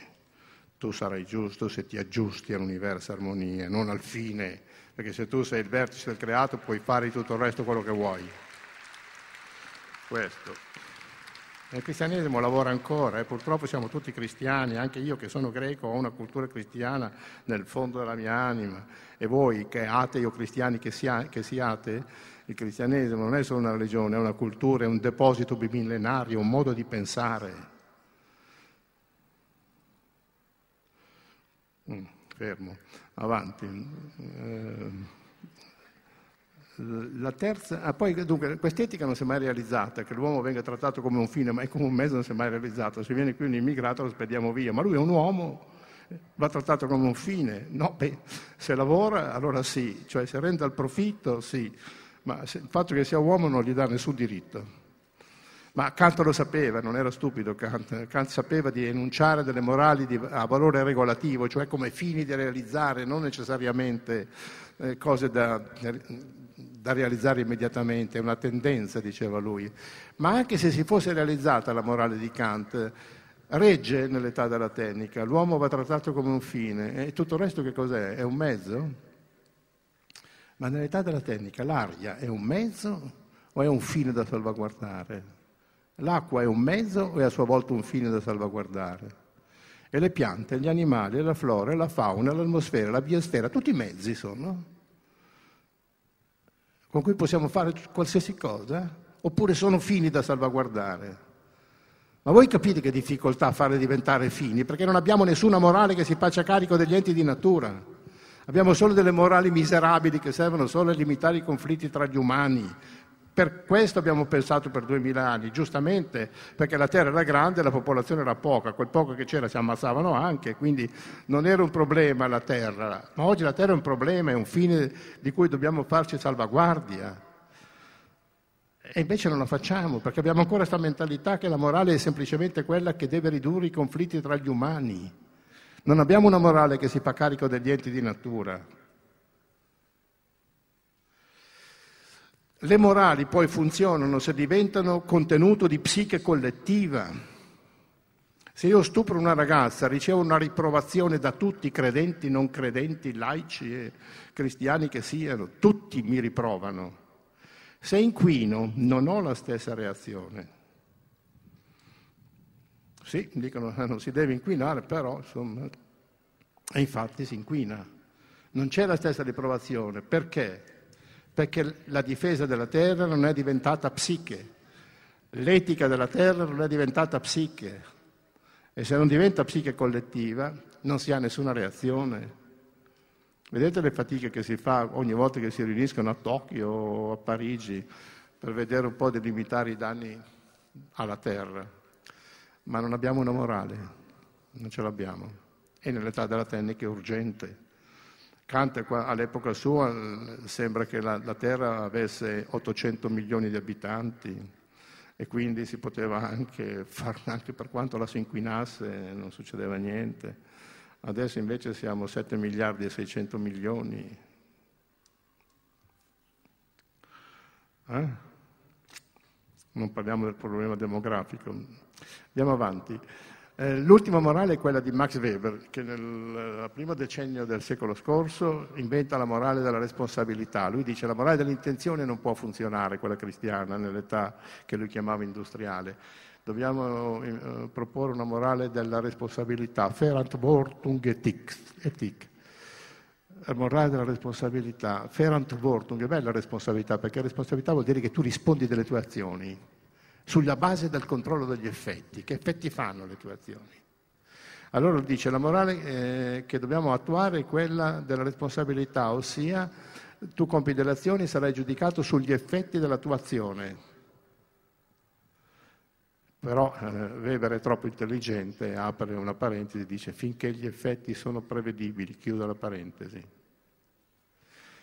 Tu sarai giusto se ti aggiusti all'universo armonia, non al fine perché se tu sei il vertice del creato puoi fare tutto il resto quello che vuoi. Questo. il cristianesimo lavora ancora, eh? purtroppo siamo tutti cristiani, anche io che sono greco ho una cultura cristiana nel fondo della mia anima e voi che atei o cristiani che, sia, che siate, il cristianesimo non è solo una religione, è una cultura, è un deposito bimillenario, un modo di pensare. Mm fermo, avanti. Eh, la terza, ah, poi dunque quest'etica non si è mai realizzata, che l'uomo venga trattato come un fine, ma è come un mezzo non si è mai realizzato. Se viene qui un immigrato lo spediamo via, ma lui è un uomo, va trattato come un fine. No, beh, se lavora allora sì, cioè se rende al profitto sì, ma se, il fatto che sia uomo non gli dà nessun diritto. Ma Kant lo sapeva, non era stupido Kant. Kant sapeva di enunciare delle morali di, a valore regolativo, cioè come fini da realizzare, non necessariamente eh, cose da, da realizzare immediatamente, è una tendenza, diceva lui. Ma anche se si fosse realizzata la morale di Kant, regge nell'età della tecnica, l'uomo va trattato come un fine e tutto il resto che cos'è? È un mezzo? Ma nell'età della tecnica l'aria è un mezzo o è un fine da salvaguardare? L'acqua è un mezzo è a sua volta un fine da salvaguardare? E le piante, gli animali, la flora, la fauna, l'atmosfera, la biosfera, tutti i mezzi sono, con cui possiamo fare qualsiasi cosa, oppure sono fini da salvaguardare. Ma voi capite che difficoltà fare diventare fini? Perché non abbiamo nessuna morale che si faccia carico degli enti di natura. Abbiamo solo delle morali miserabili che servono solo a limitare i conflitti tra gli umani, per questo abbiamo pensato per duemila anni, giustamente, perché la terra era grande e la popolazione era poca, quel poco che c'era si ammazzavano anche, quindi non era un problema la terra, ma oggi la terra è un problema, è un fine di cui dobbiamo farci salvaguardia. E invece non la facciamo, perché abbiamo ancora questa mentalità che la morale è semplicemente quella che deve ridurre i conflitti tra gli umani. Non abbiamo una morale che si fa carico degli enti di natura. Le morali poi funzionano se diventano contenuto di psiche collettiva. Se io stupro una ragazza, ricevo una riprovazione da tutti, credenti, non credenti, laici e cristiani che siano, tutti mi riprovano. Se inquino non ho la stessa reazione. Sì, dicono che <laughs> non si deve inquinare, però insomma, e infatti si inquina. Non c'è la stessa riprovazione. Perché? Perché la difesa della terra non è diventata psiche, l'etica della terra non è diventata psiche e se non diventa psiche collettiva non si ha nessuna reazione. Vedete le fatiche che si fa ogni volta che si riuniscono a Tokyo o a Parigi per vedere un po' di limitare i danni alla terra, ma non abbiamo una morale, non ce l'abbiamo. e nell'età della tecnica è urgente. Kant all'epoca sua sembra che la, la Terra avesse 800 milioni di abitanti e quindi si poteva anche <laughs> fare, anche per quanto la si inquinasse, non succedeva niente. Adesso invece siamo 7 miliardi e 600 milioni. Eh? Non parliamo del problema demografico. Andiamo avanti. Eh, l'ultima morale è quella di Max Weber, che nel primo decennio del secolo scorso inventa la morale della responsabilità. Lui dice che la morale dell'intenzione non può funzionare, quella cristiana, nell'età che lui chiamava industriale. Dobbiamo eh, proporre una morale della responsabilità, Verantwortung Ethik. La morale della responsabilità, Verantwortung, è bella responsabilità, perché responsabilità vuol dire che tu rispondi delle tue azioni sulla base del controllo degli effetti. Che effetti fanno le tue azioni? Allora dice la morale eh, che dobbiamo attuare è quella della responsabilità, ossia tu compi delle azioni e sarai giudicato sugli effetti della tua azione. Però eh, Weber è troppo intelligente, apre una parentesi e dice finché gli effetti sono prevedibili, chiudo la parentesi.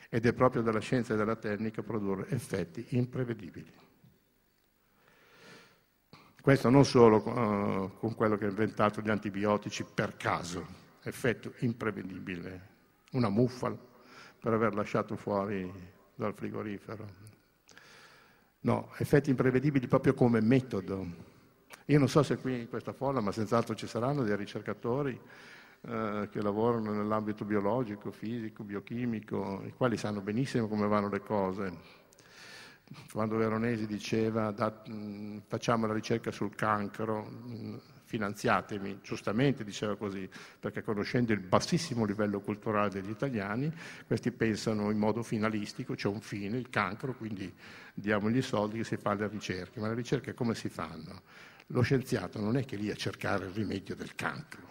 Ed è proprio della scienza e della tecnica produrre effetti imprevedibili. Questo non solo uh, con quello che ha inventato gli antibiotici per caso, effetto imprevedibile, una muffa per aver lasciato fuori dal frigorifero. No, effetti imprevedibili proprio come metodo. Io non so se qui in questa folla, ma senz'altro ci saranno dei ricercatori eh, che lavorano nell'ambito biologico, fisico, biochimico, i quali sanno benissimo come vanno le cose quando Veronesi diceva da, mh, facciamo la ricerca sul cancro, mh, finanziatemi, giustamente diceva così, perché conoscendo il bassissimo livello culturale degli italiani, questi pensano in modo finalistico, c'è un fine, il cancro, quindi diamogli i soldi che si fa le ricerche, ma le ricerche come si fanno? Lo scienziato non è che lì a cercare il rimedio del cancro.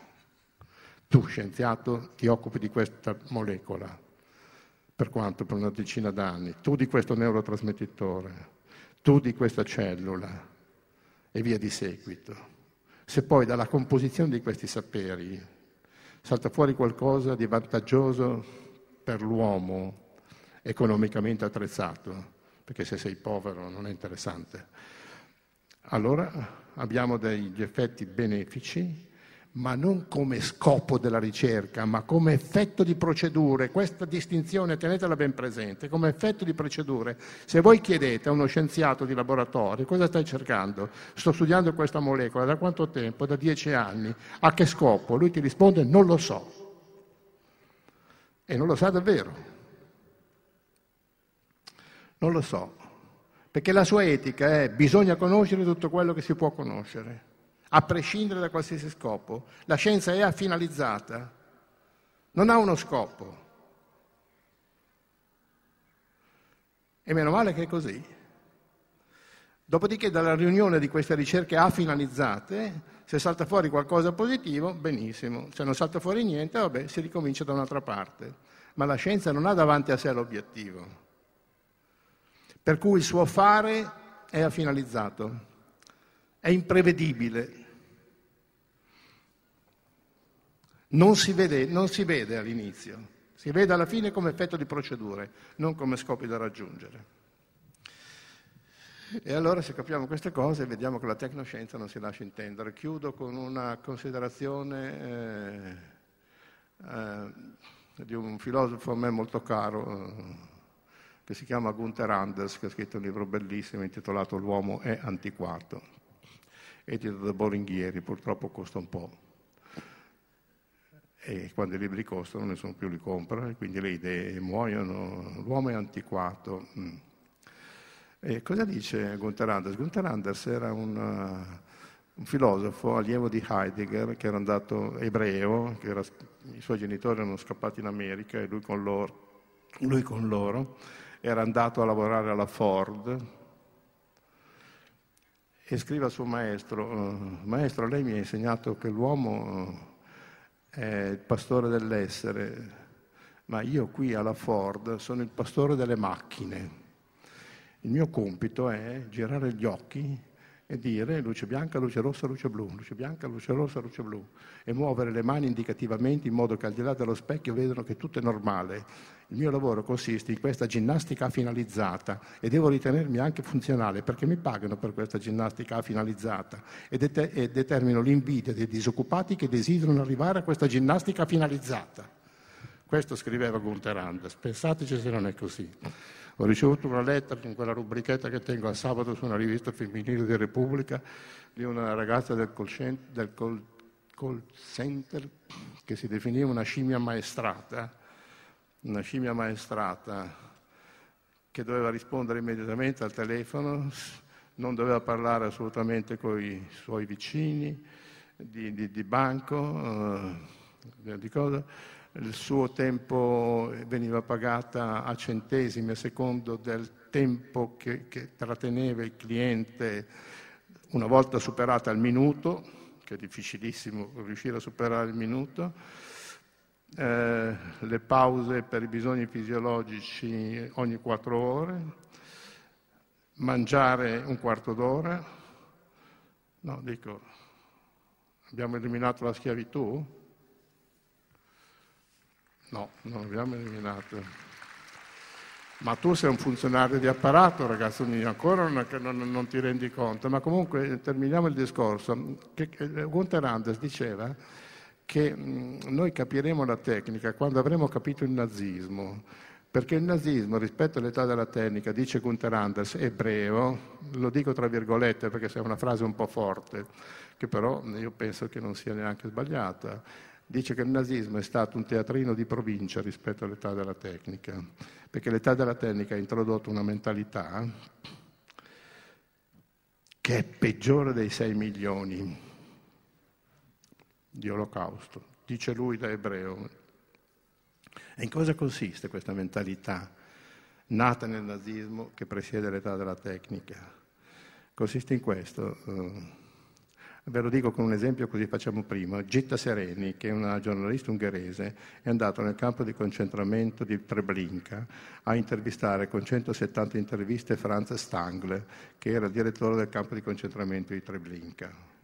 Tu, scienziato, ti occupi di questa molecola, per quanto per una decina d'anni, tu di questo neurotrasmettitore, tu di questa cellula e via di seguito. Se poi dalla composizione di questi saperi salta fuori qualcosa di vantaggioso per l'uomo economicamente attrezzato, perché se sei povero non è interessante, allora abbiamo degli effetti benefici ma non come scopo della ricerca, ma come effetto di procedure. Questa distinzione tenetela ben presente, come effetto di procedure. Se voi chiedete a uno scienziato di laboratorio cosa stai cercando, sto studiando questa molecola, da quanto tempo? Da dieci anni. A che scopo? Lui ti risponde non lo so. E non lo sa davvero. Non lo so. Perché la sua etica è bisogna conoscere tutto quello che si può conoscere a prescindere da qualsiasi scopo. La scienza è finalizzata, non ha uno scopo. E meno male che è così. Dopodiché dalla riunione di queste ricerche finalizzate, se salta fuori qualcosa positivo, benissimo. Se non salta fuori niente, vabbè, si ricomincia da un'altra parte. Ma la scienza non ha davanti a sé l'obiettivo. Per cui il suo fare è finalizzato è imprevedibile. Non si, vede, non si vede all'inizio, si vede alla fine come effetto di procedure, non come scopi da raggiungere. E allora se capiamo queste cose vediamo che la tecnoscienza non si lascia intendere. Chiudo con una considerazione eh, eh, di un filosofo a me molto caro, eh, che si chiama Gunther Anders, che ha scritto un libro bellissimo intitolato L'uomo è antiquato edito da Boringhieri, purtroppo costa un po'. E quando i libri costano nessuno più li compra e quindi le idee muoiono, l'uomo è antiquato. Mm. E cosa dice Gunther Anders? Gunther Anders era un, uh, un, filosofo allievo di Heidegger che era andato ebreo, era, i suoi genitori erano scappati in America e lui con loro, lui con loro era andato a lavorare alla Ford, e scrive al suo maestro, eh, maestro lei mi ha insegnato che l'uomo eh, è il pastore dell'essere, ma io qui alla Ford sono il pastore delle macchine. Il mio compito è girare gli occhi e dire luce bianca, luce rossa, luce blu, luce bianca, luce rossa, luce blu e muovere le mani indicativamente in modo che al di là dello specchio vedano che tutto è normale. Il mio lavoro consiste in questa ginnastica finalizzata e devo ritenermi anche funzionale perché mi pagano per questa ginnastica finalizzata e, det- e determino l'invidia dei disoccupati che desiderano arrivare a questa ginnastica finalizzata. Questo scriveva Gunther Anders, pensateci se non è così. Ho ricevuto una lettera in quella rubrichetta che tengo a sabato su una rivista femminile di Repubblica di una ragazza del call, center, del call, call center che si definiva una scimmia maestrata, una scimmia maestrata che doveva rispondere immediatamente al telefono, non doveva parlare assolutamente con i suoi vicini di, di, di banco, eh, di cosa. Il suo tempo veniva pagata a centesimi a secondo del tempo che, che tratteneva il cliente una volta superata il minuto, che è difficilissimo riuscire a superare il minuto, eh, le pause per i bisogni fisiologici ogni quattro ore, mangiare un quarto d'ora, no, dico, abbiamo eliminato la schiavitù? No, non l'abbiamo eliminato. Ma tu sei un funzionario di apparato, ragazzo mio, ancora non, non, non ti rendi conto. Ma comunque terminiamo il discorso. Gunther Anders diceva che noi capiremo la tecnica quando avremo capito il nazismo. Perché il nazismo, rispetto all'età della tecnica, dice Gunther Anders, ebreo, lo dico tra virgolette perché è una frase un po' forte, che però io penso che non sia neanche sbagliata dice che il nazismo è stato un teatrino di provincia rispetto all'età della tecnica, perché l'età della tecnica ha introdotto una mentalità che è peggiore dei 6 milioni di olocausto, dice lui da ebreo. E in cosa consiste questa mentalità nata nel nazismo che presiede l'età della tecnica? Consiste in questo. Uh, Ve lo dico con un esempio così facciamo prima. Gitta Sereni, che è una giornalista ungherese, è andata nel campo di concentramento di Treblinka a intervistare con 170 interviste Franz Stangl, che era il direttore del campo di concentramento di Treblinka.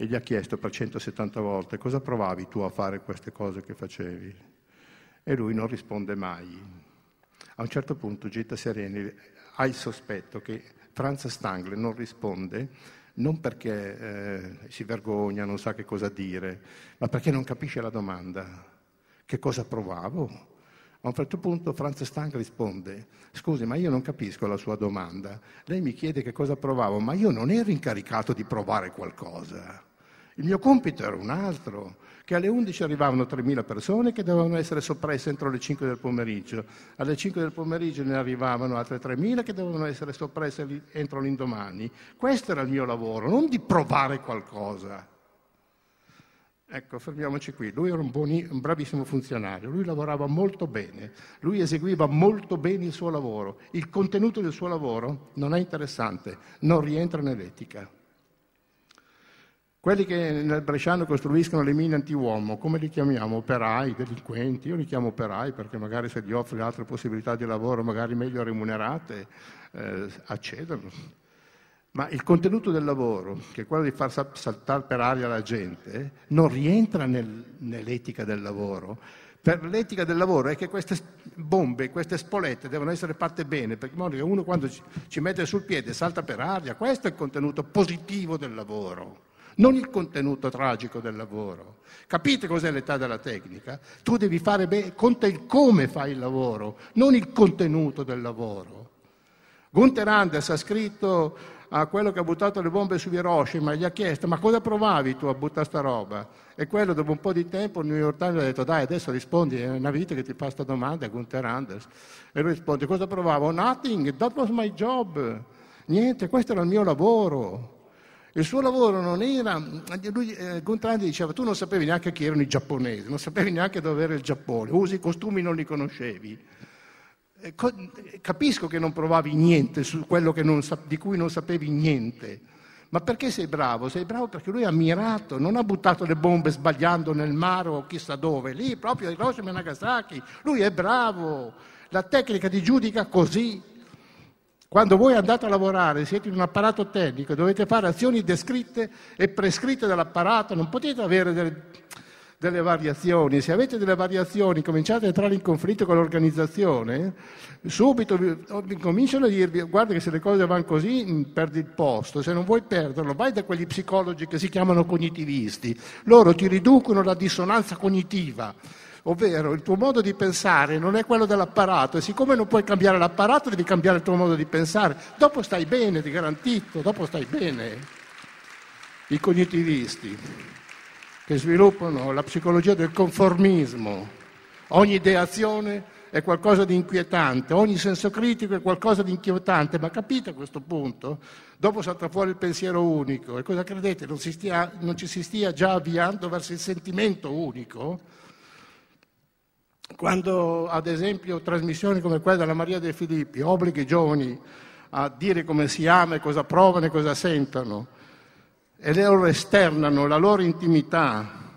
E gli ha chiesto per 170 volte cosa provavi tu a fare queste cose che facevi. E lui non risponde mai. A un certo punto Gitta Sereni ha il sospetto che Franz Stangl non risponde non perché eh, si vergogna, non sa che cosa dire, ma perché non capisce la domanda. Che cosa provavo? A un certo punto Franz Stang risponde, scusi, ma io non capisco la sua domanda. Lei mi chiede che cosa provavo, ma io non ero incaricato di provare qualcosa. Il mio compito era un altro, che alle 11 arrivavano 3.000 persone che dovevano essere soppresse entro le 5 del pomeriggio. Alle 5 del pomeriggio ne arrivavano altre 3.000 che dovevano essere soppresse entro l'indomani. Questo era il mio lavoro, non di provare qualcosa. Ecco, fermiamoci qui. Lui era un, buoni, un, bravissimo funzionario, lui lavorava molto bene, lui eseguiva molto bene il suo lavoro. Il contenuto del suo lavoro non è interessante, non rientra nell'etica. Quelli che nel Bresciano costruiscono le mine anti-uomo, come li chiamiamo? Operai, delinquenti? Io li chiamo operai perché magari se gli offri altre possibilità di lavoro, magari meglio remunerate, eh, accedono. Ma il contenuto del lavoro, che è quello di far saltare per aria la gente, non rientra nel, nell'etica del lavoro. Per l'etica del lavoro è che queste bombe, queste spolette devono essere fatte bene, perché uno quando ci, ci mette sul piede salta per aria, questo è il contenuto positivo del lavoro non il contenuto tragico del lavoro. Capite cos'è l'età della tecnica? Tu devi fare bene, conta il come fai il lavoro, non il contenuto del lavoro. Gunther Anders ha scritto a quello che ha buttato le bombe su Hiroshima gli ha chiesto ma cosa provavi tu a buttare sta roba? E quello dopo un po' di tempo il New York Times ha detto dai adesso rispondi, è una vita che ti fa questa domanda, Gunther Anders. E lui risponde cosa provavo? Nothing, that was my job. Niente, questo era il mio lavoro. Il suo lavoro non era, lui, eh, Gontrandi diceva, tu non sapevi neanche chi erano i giapponesi, non sapevi neanche dove era il Giappone, usi i costumi non li conoscevi. Eh, co- capisco che non provavi niente su quello non, di cui non sapevi niente, ma perché sei bravo? Sei bravo perché lui ha mirato, non ha buttato le bombe sbagliando nel mare o chissà dove, lì proprio a Hiroshima e Nagasaki, lui è bravo, la tecnica ti giudica così. Quando voi andate a lavorare, siete in un apparato tecnico, dovete fare azioni descritte e prescritte dall'apparato, non potete avere delle, delle variazioni. Se avete delle variazioni, cominciate a entrare in conflitto con l'organizzazione, subito cominciano a dirvi guarda che se le cose vanno così mm, perdi il posto, se non vuoi perderlo vai da quegli psicologi che si chiamano cognitivisti, loro ti riducono la dissonanza cognitiva ovvero il tuo modo di pensare non è quello dell'apparato e siccome non puoi cambiare l'apparato devi cambiare il tuo modo di pensare, dopo stai bene, ti garantito, dopo stai bene. I cognitivisti che sviluppano la psicologia del conformismo, ogni ideazione è qualcosa di inquietante, ogni senso critico è qualcosa di inquietante, ma capite a questo punto? Dopo salta fuori il pensiero unico e cosa credete? Non, stia, non ci si stia già avviando verso il sentimento unico? Quando, ad esempio, trasmissioni come quella della Maria De Filippi obblighi i giovani a dire come si ama e cosa provano e cosa sentono, e loro esternano la loro intimità,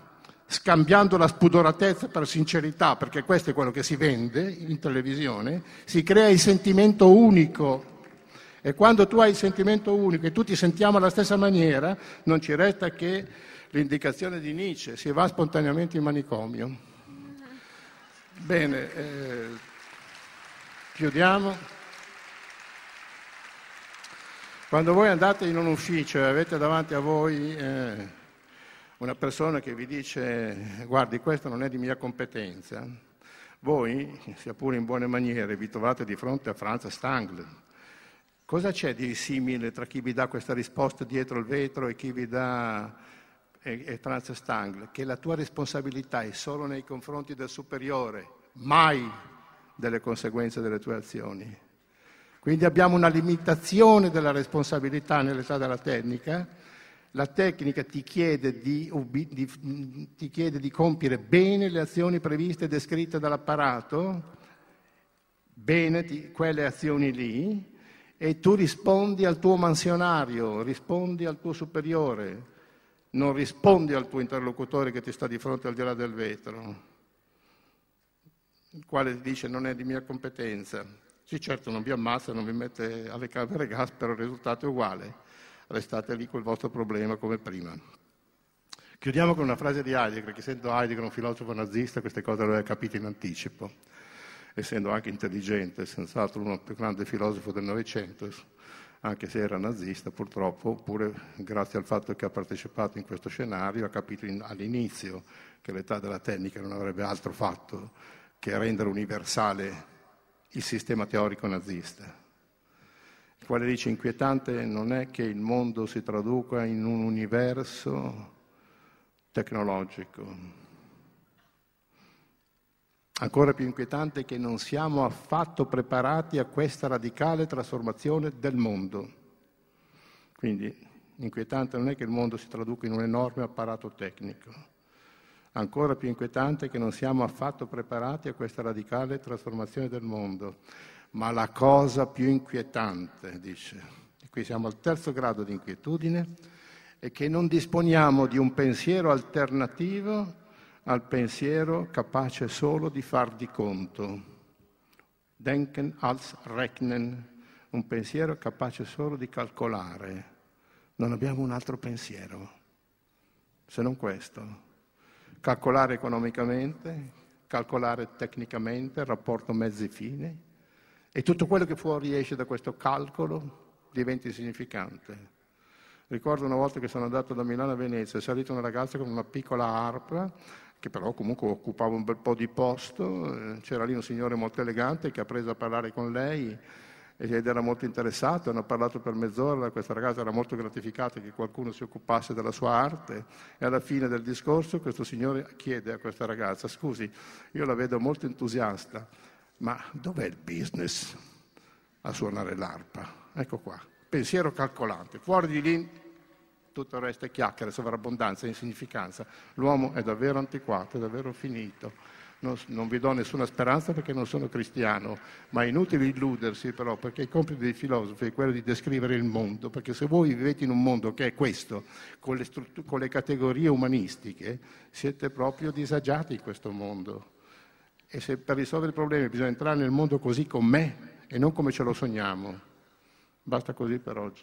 scambiando la spudoratezza per sincerità, perché questo è quello che si vende in televisione, si crea il sentimento unico. E quando tu hai il sentimento unico e tutti sentiamo alla stessa maniera, non ci resta che l'indicazione di Nietzsche, si va spontaneamente in manicomio. Bene, eh, chiudiamo. Quando voi andate in un ufficio e avete davanti a voi eh, una persona che vi dice guardi questo non è di mia competenza, voi, sia pure in buone maniere, vi trovate di fronte a Franz Stangl. Cosa c'è di simile tra chi vi dà questa risposta dietro il vetro e chi vi dà e, e Franz Stangl, che la tua responsabilità è solo nei confronti del superiore, mai delle conseguenze delle tue azioni. Quindi abbiamo una limitazione della responsabilità nell'età della tecnica. La tecnica ti chiede di, di, ti chiede di compiere bene le azioni previste e descritte dall'apparato, bene ti, quelle azioni lì, e tu rispondi al tuo mansionario, rispondi al tuo superiore, non rispondi al tuo interlocutore che ti sta di fronte al di là del vetro, il quale ti dice non è di mia competenza. Sì, certo, non vi ammazza, non vi mette alle camere gas, però il risultato è uguale. Restate lì col vostro problema come prima. Chiudiamo con una frase di Heidegger, che essendo Heidegger un filosofo nazista, queste cose le aveva capite in anticipo, essendo anche intelligente, senz'altro uno più grande filosofo del Novecento, anche se era nazista purtroppo, oppure grazie al fatto che ha partecipato in questo scenario ha capito in, all'inizio che l'età della tecnica non avrebbe altro fatto che rendere universale il sistema teorico nazista, il quale dice inquietante non è che il mondo si traduca in un universo tecnologico, Ancora più inquietante è che non siamo affatto preparati a questa radicale trasformazione del mondo. Quindi inquietante non è che il mondo si traduca in un enorme apparato tecnico. Ancora più inquietante è che non siamo affatto preparati a questa radicale trasformazione del mondo. Ma la cosa più inquietante, dice, e qui siamo al terzo grado di inquietudine, è che non disponiamo di un pensiero alternativo al pensiero capace solo di far di conto. Denken als Rechnen, un pensiero capace solo di calcolare. Non abbiamo un altro pensiero, se non questo. Calcolare economicamente, calcolare tecnicamente il rapporto mezzi-fini e tutto quello che fuori esce da questo calcolo diventa insignificante. Ricordo una volta che sono andato da Milano a Venezia, è salita una ragazza con una piccola arpa che però comunque occupava un bel po' di posto, c'era lì un signore molto elegante che ha preso a parlare con lei ed era molto interessato, hanno parlato per mezz'ora, questa ragazza era molto gratificata che qualcuno si occupasse della sua arte e alla fine del discorso questo signore chiede a questa ragazza, scusi, io la vedo molto entusiasta, ma dov'è il business a suonare l'arpa? Ecco qua, pensiero calcolante, fuori di lì tutto il resto è chiacchiere, sovrabbondanza, insignificanza. L'uomo è davvero antiquato, è davvero finito. Non, non, vi do nessuna speranza perché non sono cristiano, ma è inutile illudersi però perché il compito dei filosofi è quello di descrivere il mondo, perché se voi vivete in un mondo che è questo, con le, strutture, con le categorie umanistiche, siete proprio disagiati in questo mondo. E se per risolvere i problemi bisogna entrare nel mondo così com'è e non come ce lo sogniamo, Basta così per oggi.